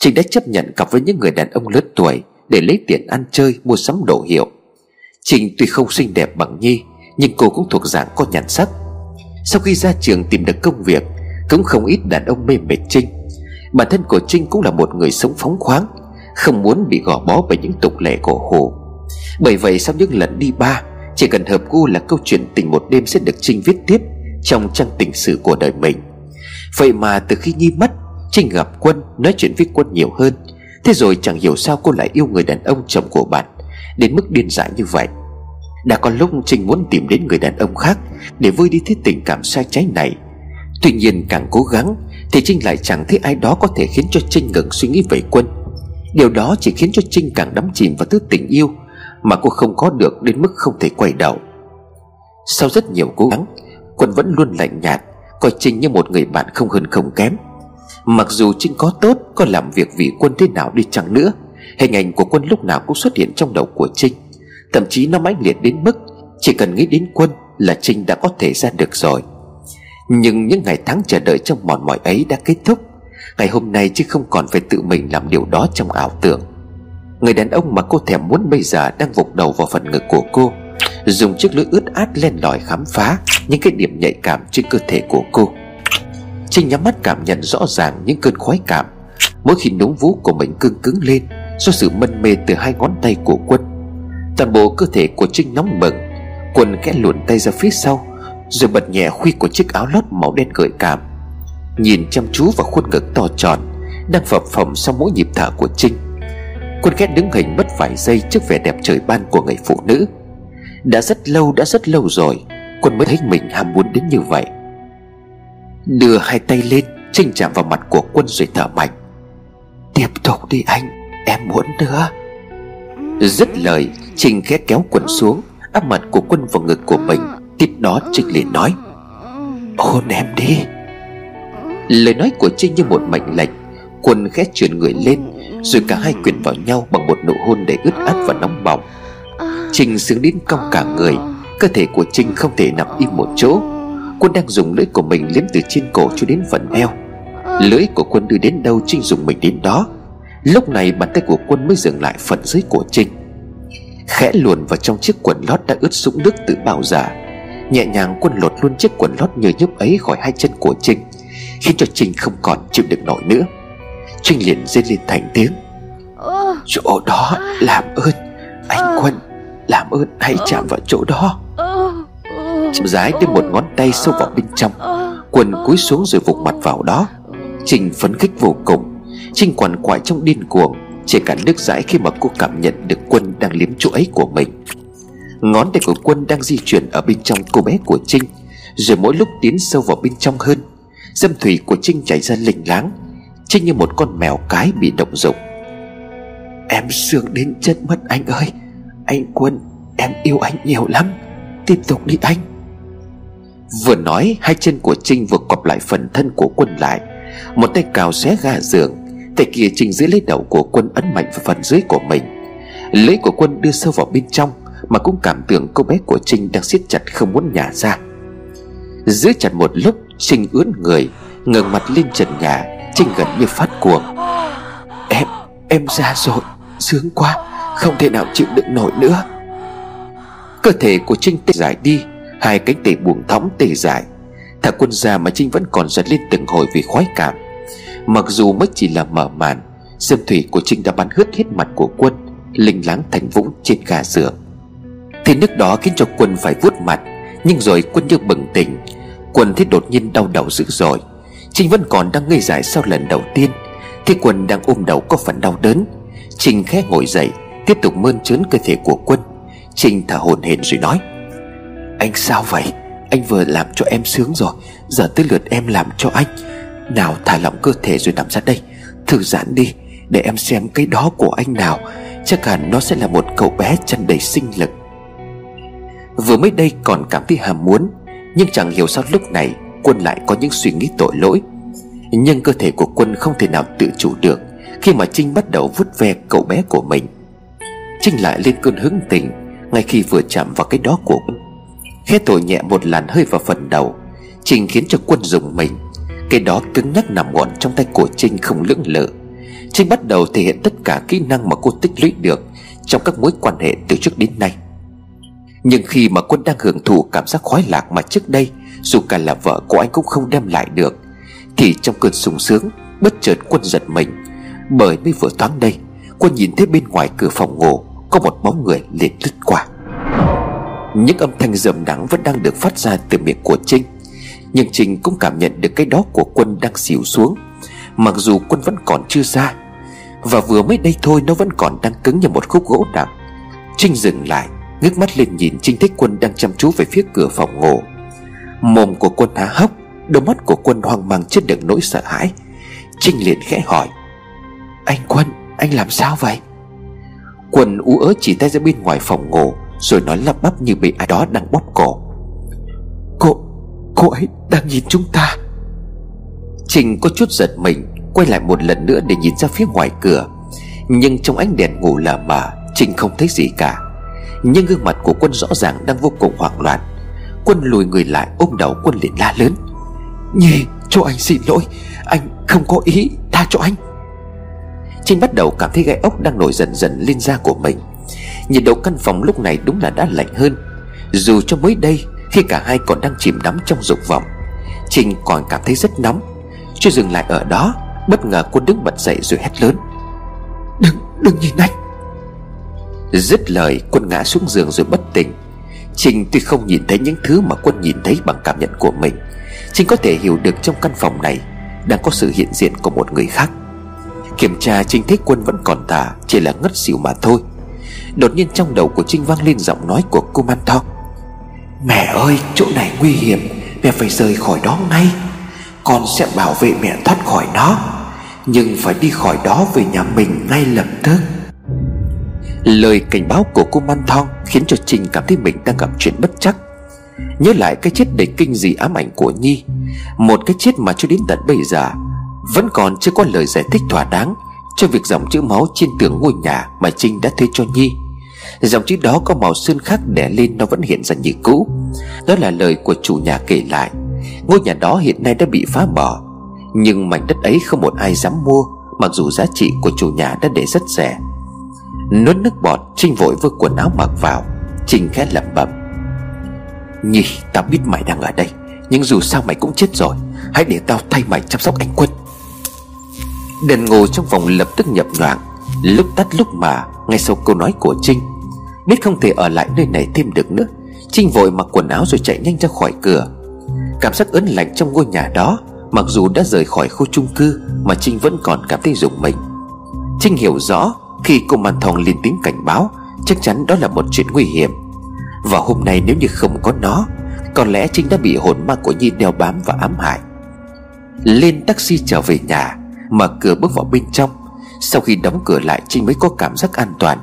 Trinh đã chấp nhận cặp với những người đàn ông lớn tuổi Để lấy tiền ăn chơi, mua sắm đồ hiệu. Trinh tuy không xinh đẹp bằng Nhi, Nhưng cô cũng thuộc dạng có nhàn sắc. Sau khi ra trường tìm được công việc, Cũng không ít đàn ông mê mệt Trinh. Bản thân của Trinh cũng là một người sống phóng khoáng, Không muốn bị gò bó bởi những tục lệ cổ hủ. Bởi vậy sau những lần đi ba, Chỉ cần hợp gu là câu chuyện tình một đêm sẽ được Trinh viết tiếp Trong trang tình sử của đời mình. Vậy mà từ khi Nhi mất Trinh gặp Quân nói chuyện với Quân nhiều hơn. Thế rồi chẳng hiểu sao cô lại yêu người đàn ông chồng của bạn, Đến mức điên dại như vậy. Đã có lúc Trinh muốn tìm đến người đàn ông khác Để vơi đi thế tình cảm sai trái này. Tuy nhiên càng cố gắng Thì Trinh lại chẳng thấy ai đó có thể khiến cho Trinh ngừng suy nghĩ về quân. Điều đó chỉ khiến cho Trinh càng đắm chìm vào thứ tình yêu Mà cô không có được đến mức không thể quay đầu. Sau rất nhiều cố gắng, Quân vẫn luôn lạnh nhạt Coi Trinh như một người bạn không hơn không kém. Mặc dù Trinh có tốt, Có làm việc vì quân thế nào đi chăng nữa, Hình ảnh của quân lúc nào cũng xuất hiện trong đầu của Trinh Thậm chí nó mãnh liệt đến mức Chỉ cần nghĩ đến quân là Trinh đã có thể ra được rồi. Nhưng những ngày tháng chờ đợi trong mòn mỏi ấy đã kết thúc. Ngày hôm nay chứ không còn phải tự mình làm điều đó trong ảo tưởng. Người đàn ông mà cô thèm muốn bây giờ đang vụt đầu vào phần ngực của cô, Dùng chiếc lưỡi ướt át len lỏi khám phá. Những cái điểm nhạy cảm trên cơ thể của cô. Trinh nhắm mắt cảm nhận rõ ràng những cơn khoái cảm, Mỗi khi núng vú của mình cưng cứng lên Do sự mân mê từ hai ngón tay của quân, Toàn bộ cơ thể của Trinh nóng bừng. Quân khẽ luồn tay ra phía sau, Rồi bật nhẹ khuy của chiếc áo lót màu đen gợi cảm. Nhìn chăm chú vào khuôn ngực to tròn, Đang phập phồng sau mỗi nhịp thở của Trinh, Quân ghét đứng hình mất vài giây trước vẻ đẹp trời ban của người phụ nữ. Đã rất lâu, đã rất lâu rồi Quân mới thấy mình ham muốn đến như vậy. Đưa hai tay lên Trinh chạm vào mặt của quân rồi thở mạnh. Tiếp tục đi anh, Em muốn nữa. Dứt lời, Trinh khẽ kéo quần xuống, Áp mặt của quân vào ngực của mình, Tiếp đó Trinh liền nói, Hôn em đi. Lời nói của Trinh như một mệnh lệnh, Quân khẽ chuyển người lên, Rồi cả hai quyện vào nhau bằng một nụ hôn để ướt át và nóng bỏng. Trinh sướng đến cong cả người Cơ thể của Trinh không thể nằm im một chỗ. Quân đang dùng lưỡi của mình liếm từ trên cổ cho đến phần eo. Lưỡi của quân đưa đến đâu Trinh dùng mình đến đó. Lúc này bàn tay của quân mới dừng lại phần dưới của Trinh. Khẽ luồn vào trong chiếc quần lót đã ướt sũng nước từ bao giờ. Nhẹ nhàng quân lột luôn chiếc quần lót nhờ nhấp ấy khỏi hai chân của Trinh Khiến cho Trinh không còn chịu được nổi nữa. Trinh liền rên lên thành tiếng. Chỗ đó làm ơn. Anh Quân Làm ơn hãy chạm vào chỗ đó Chậm rãi đưa một ngón tay sâu vào bên trong. Quần cúi xuống rồi vụt mặt vào đó. Trinh phấn khích vô cùng. Trinh quằn quại trong điên cuồng. Chỉ cả nước dãi khi mà cô cảm nhận được Quân đang liếm chỗ ấy của mình. Ngón tay của Quân đang di chuyển ở bên trong cô bé của Trinh, Rồi mỗi lúc tiến sâu vào bên trong hơn. Dâm thủy của Trinh chảy ra lình láng Trinh như một con mèo cái bị động dục. Em sướng đến chết mất anh ơi. Anh Quân, Em yêu anh nhiều lắm. Tiếp tục đi anh. Vừa nói hai chân của Trinh vừa cọp lại phần thân của Quân lại. Một tay cào xé ga giường Tay kia Trinh giữ lấy đầu của Quân ấn mạnh vào phần dưới của mình. Lưỡi của Quân đưa sâu vào bên trong Mà cũng cảm tưởng cô bé của Trinh đang siết chặt không muốn nhả ra. Giữ chặt một lúc Trinh ướn người ngẩng mặt lên trần nhà Trinh gần như phát cuồng. Em, em ra rồi Sướng quá, không thể nào chịu đựng nổi nữa. Cơ thể của Trinh tê giải đi Hai cánh tay buông thõng tê dại. Thả quân ra mà Trinh vẫn còn giật lên từng hồi vì khoái cảm. Mặc dù mới chỉ là mở màn Dâm thủy của Trinh đã bắn hướt hết mặt của quân Linh láng thành vũng trên gà giường Thì nước đó khiến cho quân phải vuốt mặt, Nhưng rồi quân như bừng tỉnh. Quân thấy đột nhiên đau đầu dữ dội. Trinh vẫn còn đang ngây dại sau lần đầu tiên. Thì quân đang ôm đầu có phần đau đớn. Trinh khẽ ngồi dậy, Tiếp tục mơn trớn cơ thể của quân. Trinh thở hổn hển rồi nói anh sao vậy? Anh vừa làm cho em sướng rồi. Giờ tới lượt em làm cho anh. Nào thả lỏng cơ thể rồi nằm ra đây. Thư giãn đi, Để em xem cái đó của anh nào. Chắc hẳn nó sẽ là một cậu bé chân đầy sinh lực. Vừa mới đây còn cảm thấy hàm muốn, Nhưng chẳng hiểu sao lúc này Quân lại có những suy nghĩ tội lỗi. Nhưng cơ thể của Quân không thể nào tự chủ được Khi mà Trinh bắt đầu vút ve cậu bé của mình. Trinh lại lên cơn hứng tình Ngay khi vừa chạm vào cái đó của Quân. Khẽ thổi nhẹ một làn hơi vào phần đầu Trinh khiến cho Quân dùng mình. Cái đó cứng nhắc nằm gọn trong tay của Trinh không lưỡng lự. Trinh bắt đầu thể hiện tất cả kỹ năng mà cô tích lũy được Trong các mối quan hệ từ trước đến nay. Nhưng khi mà Quân đang hưởng thụ cảm giác khoái lạc mà trước đây, Dù cả là vợ của anh cũng không đem lại được, Thì trong cơn sung sướng, Bất chợt Quân giật mình. Bởi mới vừa thoáng đây, Quân nhìn thấy bên ngoài cửa phòng ngủ, Có một bóng người liền lướt qua. Những âm thanh rầm đắng vẫn đang được phát ra từ miệng của Trinh. Nhưng Trinh cũng cảm nhận được cái đó của Quân đang xỉu xuống. Mặc dù Quân vẫn còn chưa ra, Và vừa mới đây thôi nó vẫn còn đang cứng như một khúc gỗ nặng Trinh dừng lại, Ngước mắt lên nhìn Trinh thấy Quân đang chăm chú về phía cửa phòng ngủ. Mồm của Quân há hốc, Đôi mắt của Quân hoang mang chết đựng nỗi sợ hãi. Trinh liền khẽ hỏi, Anh Quân, anh làm sao vậy? Quân ú ớ chỉ tay ra bên ngoài phòng ngủ rồi nói lắp bắp như bị ai đó đang bóp cổ. Cô Cô ấy đang nhìn chúng ta. Trình có chút giật mình, Quay lại một lần nữa để nhìn ra phía ngoài cửa. Nhưng trong ánh đèn ngủ lờ mờ, Trình không thấy gì cả. Nhưng gương mặt của quân rõ ràng đang vô cùng hoảng loạn. Quân lùi người lại ôm đầu quân liền la lớn. Nhi cho anh xin lỗi. Anh không có ý tha cho anh. Trinh bắt đầu cảm thấy gai ốc đang nổi dần dần lên da của mình. Nhiệt độ căn phòng lúc này đúng là đã lạnh hơn. Dù cho mới đây Khi cả hai còn đang chìm đắm trong dục vọng Trinh còn cảm thấy rất nóng. Chưa dừng lại ở đó Bất ngờ quân đứng bật dậy rồi hét lớn. Đừng, đừng nhìn anh. Dứt lời quân ngã xuống giường rồi bất tỉnh. Trinh tuy không nhìn thấy những thứ mà quân nhìn thấy bằng cảm nhận của mình Trinh có thể hiểu được trong căn phòng này Đang có sự hiện diện của một người khác. Kiểm tra Trinh thấy quân vẫn còn tà Chỉ là ngất xỉu mà thôi Đột nhiên trong đầu của Trinh vang lên giọng nói của cô Man Thong Mẹ ơi, chỗ này nguy hiểm, Mẹ phải rời khỏi đó ngay. Con sẽ bảo vệ mẹ thoát khỏi nó, Nhưng phải đi khỏi đó về nhà mình ngay lập tức. Lời cảnh báo của cô Man Thong Khiến cho Trinh cảm thấy mình đang gặp chuyện bất chắc. Nhớ lại cái chết đầy kinh dị ám ảnh của Nhi, Một cái chết mà cho đến tận bây giờ Vẫn còn chưa có lời giải thích thỏa đáng Cho việc dòng chữ máu trên tường ngôi nhà Mà Trinh đã thuê cho Nhi. Dòng chữ đó có màu sơn khác đẻ lên Nó vẫn hiện ra như cũ. Đó là lời của chủ nhà kể lại. Ngôi nhà đó hiện nay đã bị phá bỏ. Nhưng mảnh đất ấy không một ai dám mua, Mặc dù giá trị của chủ nhà đã để rất rẻ. Nuốt nước bọt, Trinh vội vơ quần áo mặc vào. Trinh khẽ lẩm bẩm. Nhi tao biết mày đang ở đây, Nhưng dù sao mày cũng chết rồi. Hãy để tao thay mày chăm sóc anh quân. Đèn ngồi trong phòng lập tức nhập loạn. Lúc tắt lúc mà, Ngay sau câu nói của Trinh Biết không thể ở lại nơi này thêm được nữa. Trinh vội mặc quần áo rồi chạy nhanh ra khỏi cửa. Cảm giác ớn lạnh trong ngôi nhà đó, Mặc dù đã rời khỏi khu chung cư, Mà Trinh vẫn còn cảm thấy rùng mình. Trinh hiểu rõ, Khi cô màn thòng lên tiếng cảnh báo, Chắc chắn đó là một chuyện nguy hiểm. Và hôm nay nếu như không có nó, Có lẽ Trinh đã bị hồn ma của Nhi đeo bám và ám hại. Lên taxi trở về nhà Mở cửa bước vào bên trong. Sau khi đóng cửa lại, Trinh mới có cảm giác an toàn.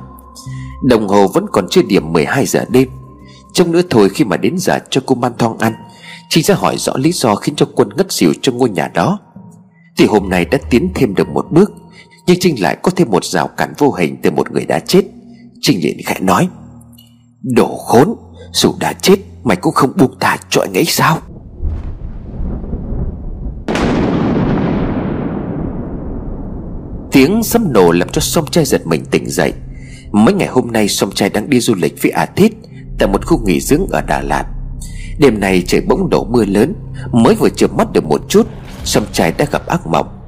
Đồng hồ vẫn còn chưa điểm 12 giờ đêm. Trong nữa thôi khi mà đến giờ cho cô Man Thong ăn Trinh sẽ hỏi rõ lý do khiến cho quân ngất xỉu trong ngôi nhà đó. Thì hôm nay đã tiến thêm được một bước, Nhưng Trinh lại có thêm một rào cản vô hình từ một người đã chết. Trinh liền khẽ nói, Đồ khốn, Dù đã chết, Mày cũng không buông thả cho anh ấy sao? Tiếng sấm nổ làm cho sông trai giật mình tỉnh dậy. Mấy ngày hôm nay song trai đang đi du lịch với A Thít Tại một khu nghỉ dưỡng ở Đà Lạt. Đêm nay trời bỗng đổ mưa lớn, Mới vừa chợp mắt được một chút Song trai đã gặp ác mộng.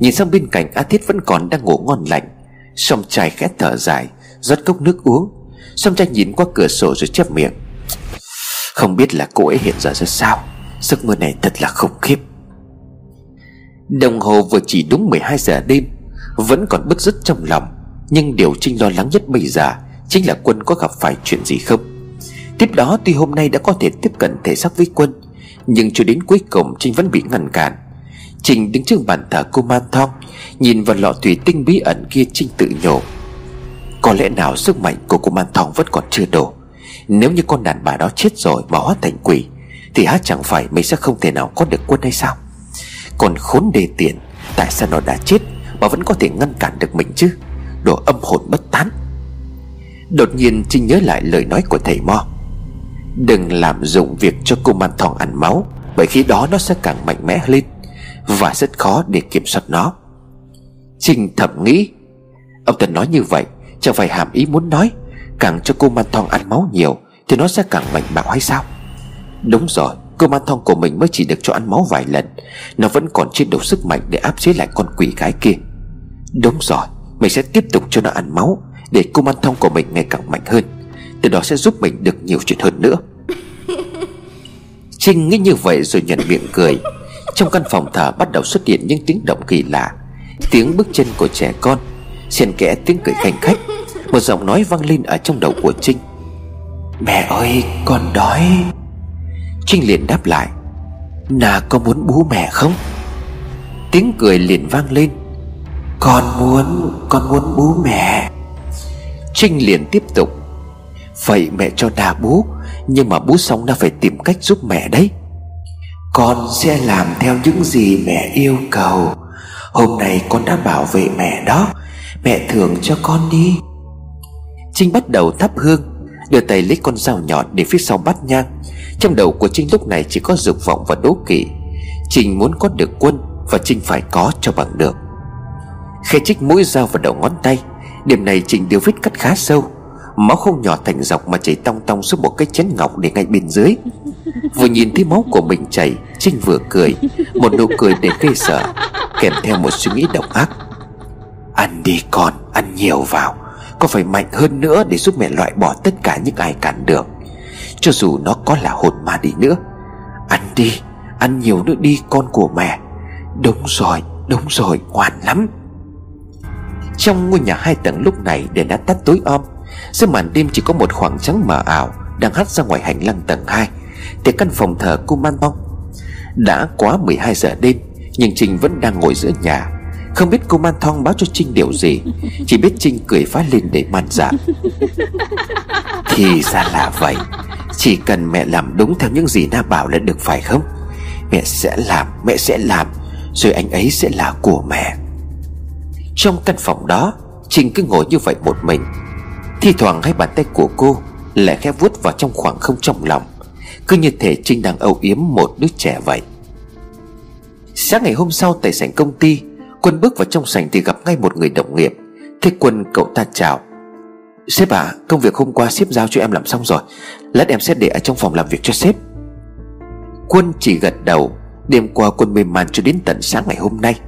Nhìn sang bên cạnh A Thiết vẫn còn đang ngủ ngon lành. Song trai khẽ thở dài, rót cốc nước uống. Song trai nhìn qua cửa sổ rồi chép miệng. Không biết là cô ấy hiện giờ ra sao? Giấc mơ này thật là khủng khiếp. Đồng hồ vừa chỉ đúng 12 giờ đêm, Vẫn còn bức rứt trong lòng. Nhưng điều Trinh lo lắng nhất bây giờ Chính là Quân có gặp phải chuyện gì không? Tiếp đó tuy hôm nay đã có thể tiếp cận thể xác với Quân, Nhưng cho đến cuối cùng Trinh vẫn bị ngăn cản. Trinh đứng trước bàn thờ cô Man Thong, Nhìn vào lọ thủy tinh bí ẩn kia Trinh tự nhủ. Có lẽ nào sức mạnh của cô Man Thong vẫn còn chưa đủ. Nếu như con đàn bà đó chết rồi mà hóa thành quỷ, Thì hát chẳng phải mình sẽ không thể nào có được quân hay sao? Còn khốn đề tiền, Tại sao nó đã chết Mà vẫn có thể ngăn cản được mình chứ? Đồ âm hồn bất tán. Đột nhiên Trinh nhớ lại lời nói của thầy Mo. Đừng làm dụng việc cho cô Man Thong ăn máu, Bởi khi đó nó sẽ càng mạnh mẽ lên Và rất khó để kiểm soát nó. Trinh thầm nghĩ. Ông ta nói như vậy, Chẳng phải hàm ý muốn nói, Càng cho cô Man Thong ăn máu nhiều Thì nó sẽ càng mạnh bạo hay sao? Đúng rồi, Cô Man Thong của mình mới chỉ được cho ăn máu vài lần, Nó vẫn còn chưa đủ sức mạnh Để áp chế lại con quỷ gái kia. Đúng rồi mình sẽ tiếp tục cho nó ăn máu Để cô Man Thong của mình ngày càng mạnh hơn. Từ đó sẽ giúp mình được nhiều chuyện hơn nữa. Trinh nghĩ như vậy rồi nhận miệng cười. Trong căn phòng thờ bắt đầu xuất hiện những tiếng động kỳ lạ. Tiếng bước chân của trẻ con xen kẽ tiếng cười khanh khách. Một giọng nói vang lên ở trong đầu của trinh. Mẹ ơi con đói. Trinh liền đáp lại. Nà có muốn bú mẹ không? Tiếng cười liền vang lên con muốn con muốn bú mẹ. Trinh liền tiếp tục. Vậy mẹ cho nà bú nhưng mà bú xong nó phải tìm cách giúp mẹ đấy. Con sẽ làm theo những gì mẹ yêu cầu. Hôm nay con đã bảo vệ mẹ đó. Mẹ thưởng cho con đi. Trinh bắt đầu thắp hương Đưa tay lấy con dao nhọn để phía sau bắt nhang. Trong đầu của Trinh lúc này chỉ có dục vọng và đố kỵ. Trinh muốn có được quân Và Trinh phải có cho bằng được Khe chích mũi dao vào đầu ngón tay, Điểm này Trịnh đều vết cắt khá sâu. Máu không nhỏ thành dọc mà chảy tong tong xuống một cái chén ngọc để ngay bên dưới. Vừa nhìn thấy máu của mình chảy Trinh vừa cười, Một nụ cười để gây sợ, Kèm theo một suy nghĩ độc ác. Ăn đi con, Ăn nhiều vào, Có phải mạnh hơn nữa để giúp mẹ loại bỏ tất cả những ai cản được Cho dù nó có là hồn ma đi nữa, Ăn đi, Ăn nhiều nữa đi con của mẹ. Đúng rồi Đúng rồi, ngoan lắm. Trong ngôi nhà hai tầng lúc này đèn đã tắt tối om. Dưới màn đêm chỉ có một khoảng trắng mờ ảo Đang hắt ra ngoài hành lang tầng 2 Từ căn phòng thờ cô Man mong Đã quá 12 giờ đêm, Nhưng Trinh vẫn đang ngồi giữa nhà. Không biết cô Man Thong báo cho Trinh điều gì, Chỉ biết Trinh cười phá lên để man dạ. Thì ra là vậy, Chỉ cần mẹ làm đúng theo những gì Na bảo là được phải không? Mẹ sẽ làm, Mẹ sẽ làm, Rồi anh ấy sẽ là của mẹ. Trong căn phòng đó Trinh cứ ngồi như vậy một mình. Thi thoảng hai bàn tay của cô Lại khẽ vuốt vào trong khoảng không trong lòng Cứ như thể Trinh đang âu yếm một đứa trẻ vậy. Sáng ngày hôm sau tại sảnh công ty Quân bước vào trong sảnh thì gặp ngay một người đồng nghiệp. Thế Quân cậu ta chào. Sếp ạ à, công việc hôm qua sếp giao cho em làm xong rồi. Lát em sẽ để ở trong phòng làm việc cho sếp. Quân chỉ gật đầu. Đêm qua Quân mê man cho đến tận sáng ngày hôm nay.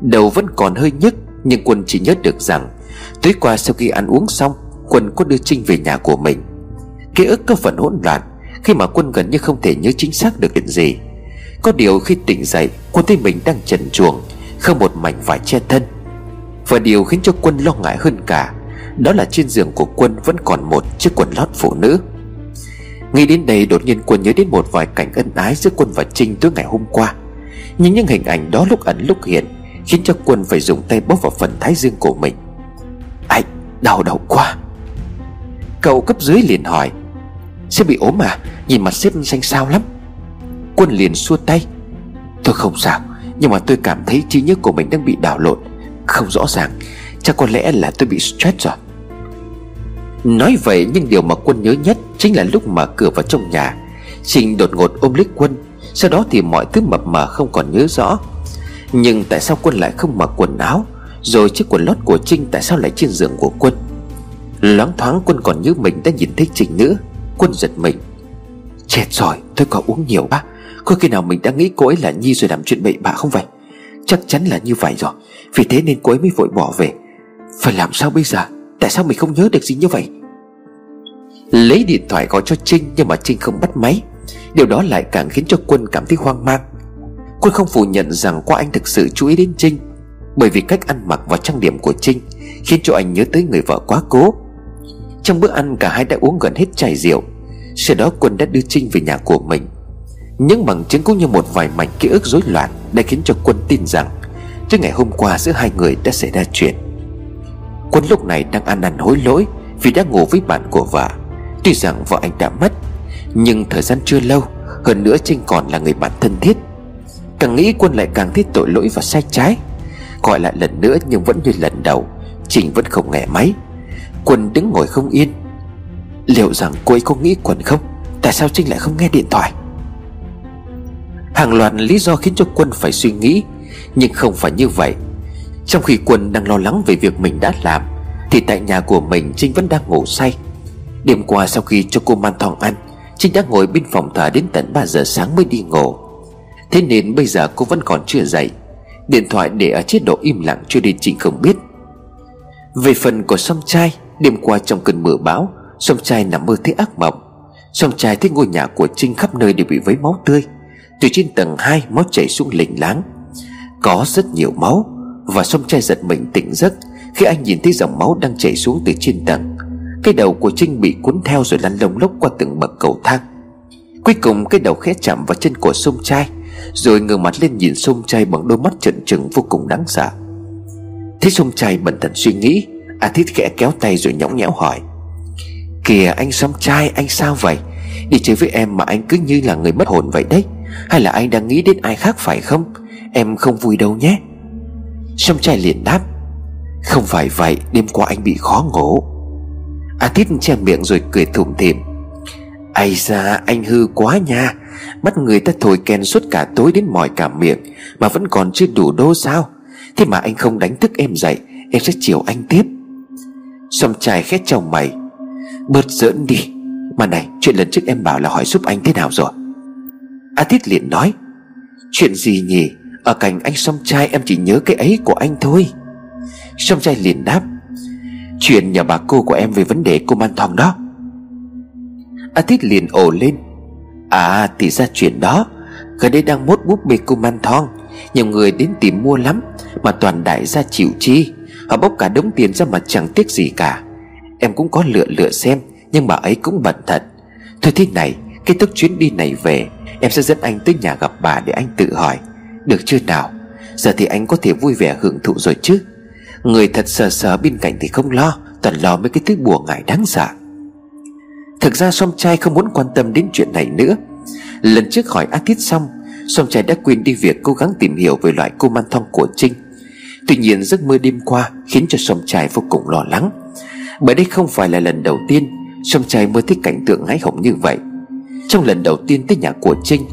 Đầu vẫn còn hơi nhức. Nhưng Quân chỉ nhớ được rằng, Tối qua sau khi ăn uống xong, Quân có đưa Trinh về nhà của mình. Ký ức có phần hỗn loạn Khi mà Quân gần như không thể nhớ chính xác được chuyện gì. Có điều khi tỉnh dậy, Quân thấy mình đang trần chuồng Không một mảnh vải che thân. Và điều khiến cho Quân lo ngại hơn cả, Đó là trên giường của Quân vẫn còn một chiếc quần lót phụ nữ. Nghĩ đến đây, đột nhiên Quân nhớ đến một vài cảnh ân ái giữa Quân và Trinh tối ngày hôm qua. Nhưng những hình ảnh đó lúc ẩn lúc hiện Khiến cho Quân phải dùng tay bóp vào phần thái dương của mình. Anh, đau đầu quá. Cậu cấp dưới liền hỏi Sếp bị ốm à? Nhìn mặt sếp xanh xao lắm. Quân liền xua tay Tôi không sao, Nhưng mà tôi cảm thấy trí nhớ của mình đang bị đảo lộn. Không rõ ràng, Chắc có lẽ là tôi bị stress rồi. Nói vậy, nhưng điều mà quân nhớ nhất Chính là lúc mở cửa vào trong nhà. Trình đột ngột ôm lấy quân, Sau đó thì mọi thứ mập mờ không còn nhớ rõ. Nhưng tại sao quân lại không mặc quần áo? Rồi chiếc quần lót của Trinh tại sao lại trên giường của quân? Loáng thoáng quân còn như mình đã nhìn thấy Trinh nữa. Quân giật mình. Chết rồi, tôi có uống nhiều bác Có khi nào mình đã nghĩ cô ấy là Nhi rồi làm chuyện bậy bạ không vậy? Chắc chắn là như vậy rồi. Vì thế nên cô ấy mới vội bỏ về. Phải làm sao bây giờ? Tại sao mình không nhớ được gì như vậy? Lấy điện thoại gọi cho Trinh Nhưng mà Trinh không bắt máy. Điều đó lại càng khiến cho Quân cảm thấy hoang mang. Quân không phủ nhận rằng qua anh thực sự chú ý đến Trinh, Bởi vì cách ăn mặc và trang điểm của Trinh Khiến cho anh nhớ tới người vợ quá cố. Trong bữa ăn, cả hai đã uống gần hết chai rượu, Sau đó Quân đã đưa Trinh về nhà của mình. Những bằng chứng cũng như một vài mảnh ký ức rối loạn Đã khiến cho Quân tin rằng Trước ngày hôm qua giữa hai người đã xảy ra chuyện. Quân lúc này đang ăn năn hối lỗi Vì đã ngủ với bạn của vợ. Tuy rằng vợ anh đã mất, Nhưng thời gian chưa lâu, Hơn nữa Trinh còn là người bạn thân thiết. Càng nghĩ Quân lại càng thấy tội lỗi và sai trái. Gọi lại lần nữa nhưng vẫn như lần đầu, trình vẫn không nghe máy. Quân đứng ngồi không yên. Liệu rằng cô ấy có nghĩ Quân không? Tại sao Trinh lại không nghe điện thoại? Hàng loạt lý do khiến cho Quân phải suy nghĩ, Nhưng không phải như vậy. Trong khi Quân đang lo lắng về việc mình đã làm, Thì tại nhà của mình Trinh vẫn đang ngủ say. Đêm qua sau khi cho cô man thong ăn, Trinh đã ngồi bên phòng thờ đến tận 3 giờ sáng mới đi ngủ. Thế nên bây giờ cô vẫn còn chưa dậy. Điện thoại để ở chế độ im lặng cho nên Trinh không biết. Về phần của song trai Đêm qua trong cơn mưa bão, Song trai nằm mơ thấy ác mộng. Song trai thấy ngôi nhà của Trinh khắp nơi đều bị vấy máu tươi. Từ trên tầng 2 máu chảy xuống lình láng. Có rất nhiều máu, Và song trai giật mình tỉnh giấc Khi anh nhìn thấy dòng máu đang chảy xuống từ trên tầng. Cái đầu của Trinh bị cuốn theo rồi lăn lông lốc qua từng bậc cầu thang. Cuối cùng cái đầu khẽ chạm vào chân của sông trai rồi ngửa mặt lên nhìn sông trai bằng đôi mắt trợn trừng vô cùng đáng sợ. Thế sông trai bần thần suy nghĩ A Thít khẽ kéo tay rồi nhõng nhẽo hỏi, Kìa, anh sông trai anh sao vậy? Đi chơi với em mà anh cứ như là người mất hồn vậy đấy. Hay là anh đang nghĩ đến ai khác phải không? Em không vui đâu nhé. Sông trai liền đáp, Không phải vậy, Đêm qua anh bị khó ngủ. A Thít che miệng rồi cười thủm thỉm Ây da, anh hư quá nha. Bắt người ta thổi kèn suốt cả tối đến mỏi cả miệng, Mà vẫn còn chưa đủ đô sao? Thế mà anh không đánh thức em dậy, Em sẽ chiều anh tiếp. Xong trai khét chồng mày. Bớt giỡn đi. Mà này, chuyện lần trước em bảo là hỏi giúp anh thế nào rồi? A Thiết liền nói. Chuyện gì nhỉ? Ở cạnh anh song trai em chỉ nhớ cái ấy của anh thôi. Song trai liền đáp. Chuyện nhờ bà cô của em về vấn đề cô man thong đó. A Thiết liền ồ lên. À thì ra chuyện đó. Gần đây đang mốt búp bê cô man thong. Nhiều người đến tìm mua lắm, Mà toàn đại gia chịu chi. Họ bốc cả đống tiền ra mà chẳng tiếc gì cả. Em cũng có lựa lựa xem, Nhưng bà ấy cũng bận thật. Thôi thế này, Kết thúc chuyến đi này về, Em sẽ dẫn anh tới nhà gặp bà để anh tự hỏi. Được chưa nào? Giờ thì anh có thể vui vẻ hưởng thụ rồi chứ. Người thật sờ sờ bên cạnh thì không lo, Toàn lo mấy cái thứ bùa ngải đáng sợ. Thực ra Som trai không muốn quan tâm đến chuyện này nữa. Lần trước hỏi A Thiết xong Som trai đã quên đi việc cố gắng tìm hiểu về loại cô man thong của Trinh. Tuy nhiên giấc mơ đêm qua Khiến cho Som trai vô cùng lo lắng. Bởi đây không phải là lần đầu tiên Som trai mơ thấy cảnh tượng hái hồng như vậy. Trong lần đầu tiên tới nhà của Trinh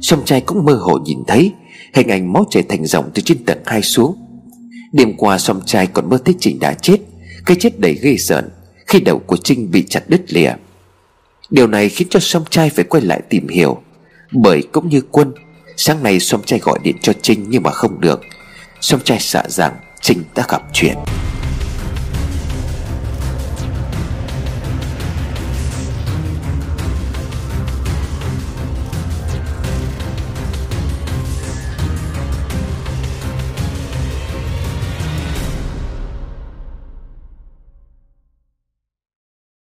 Som trai cũng mơ hồ nhìn thấy Hình ảnh máu chảy thành dòng từ trên tầng hai xuống. Đêm qua Som trai còn mơ thấy Trinh đã chết, Cái chết đầy ghê rợn Khi đầu của Trinh bị chặt đứt lìa. Điều này khiến cho song trai phải quay lại tìm hiểu. Bởi cũng như quân, Sáng nay song trai gọi điện cho Trinh nhưng mà không được. Song trai sợ rằng Trinh đã gặp chuyện.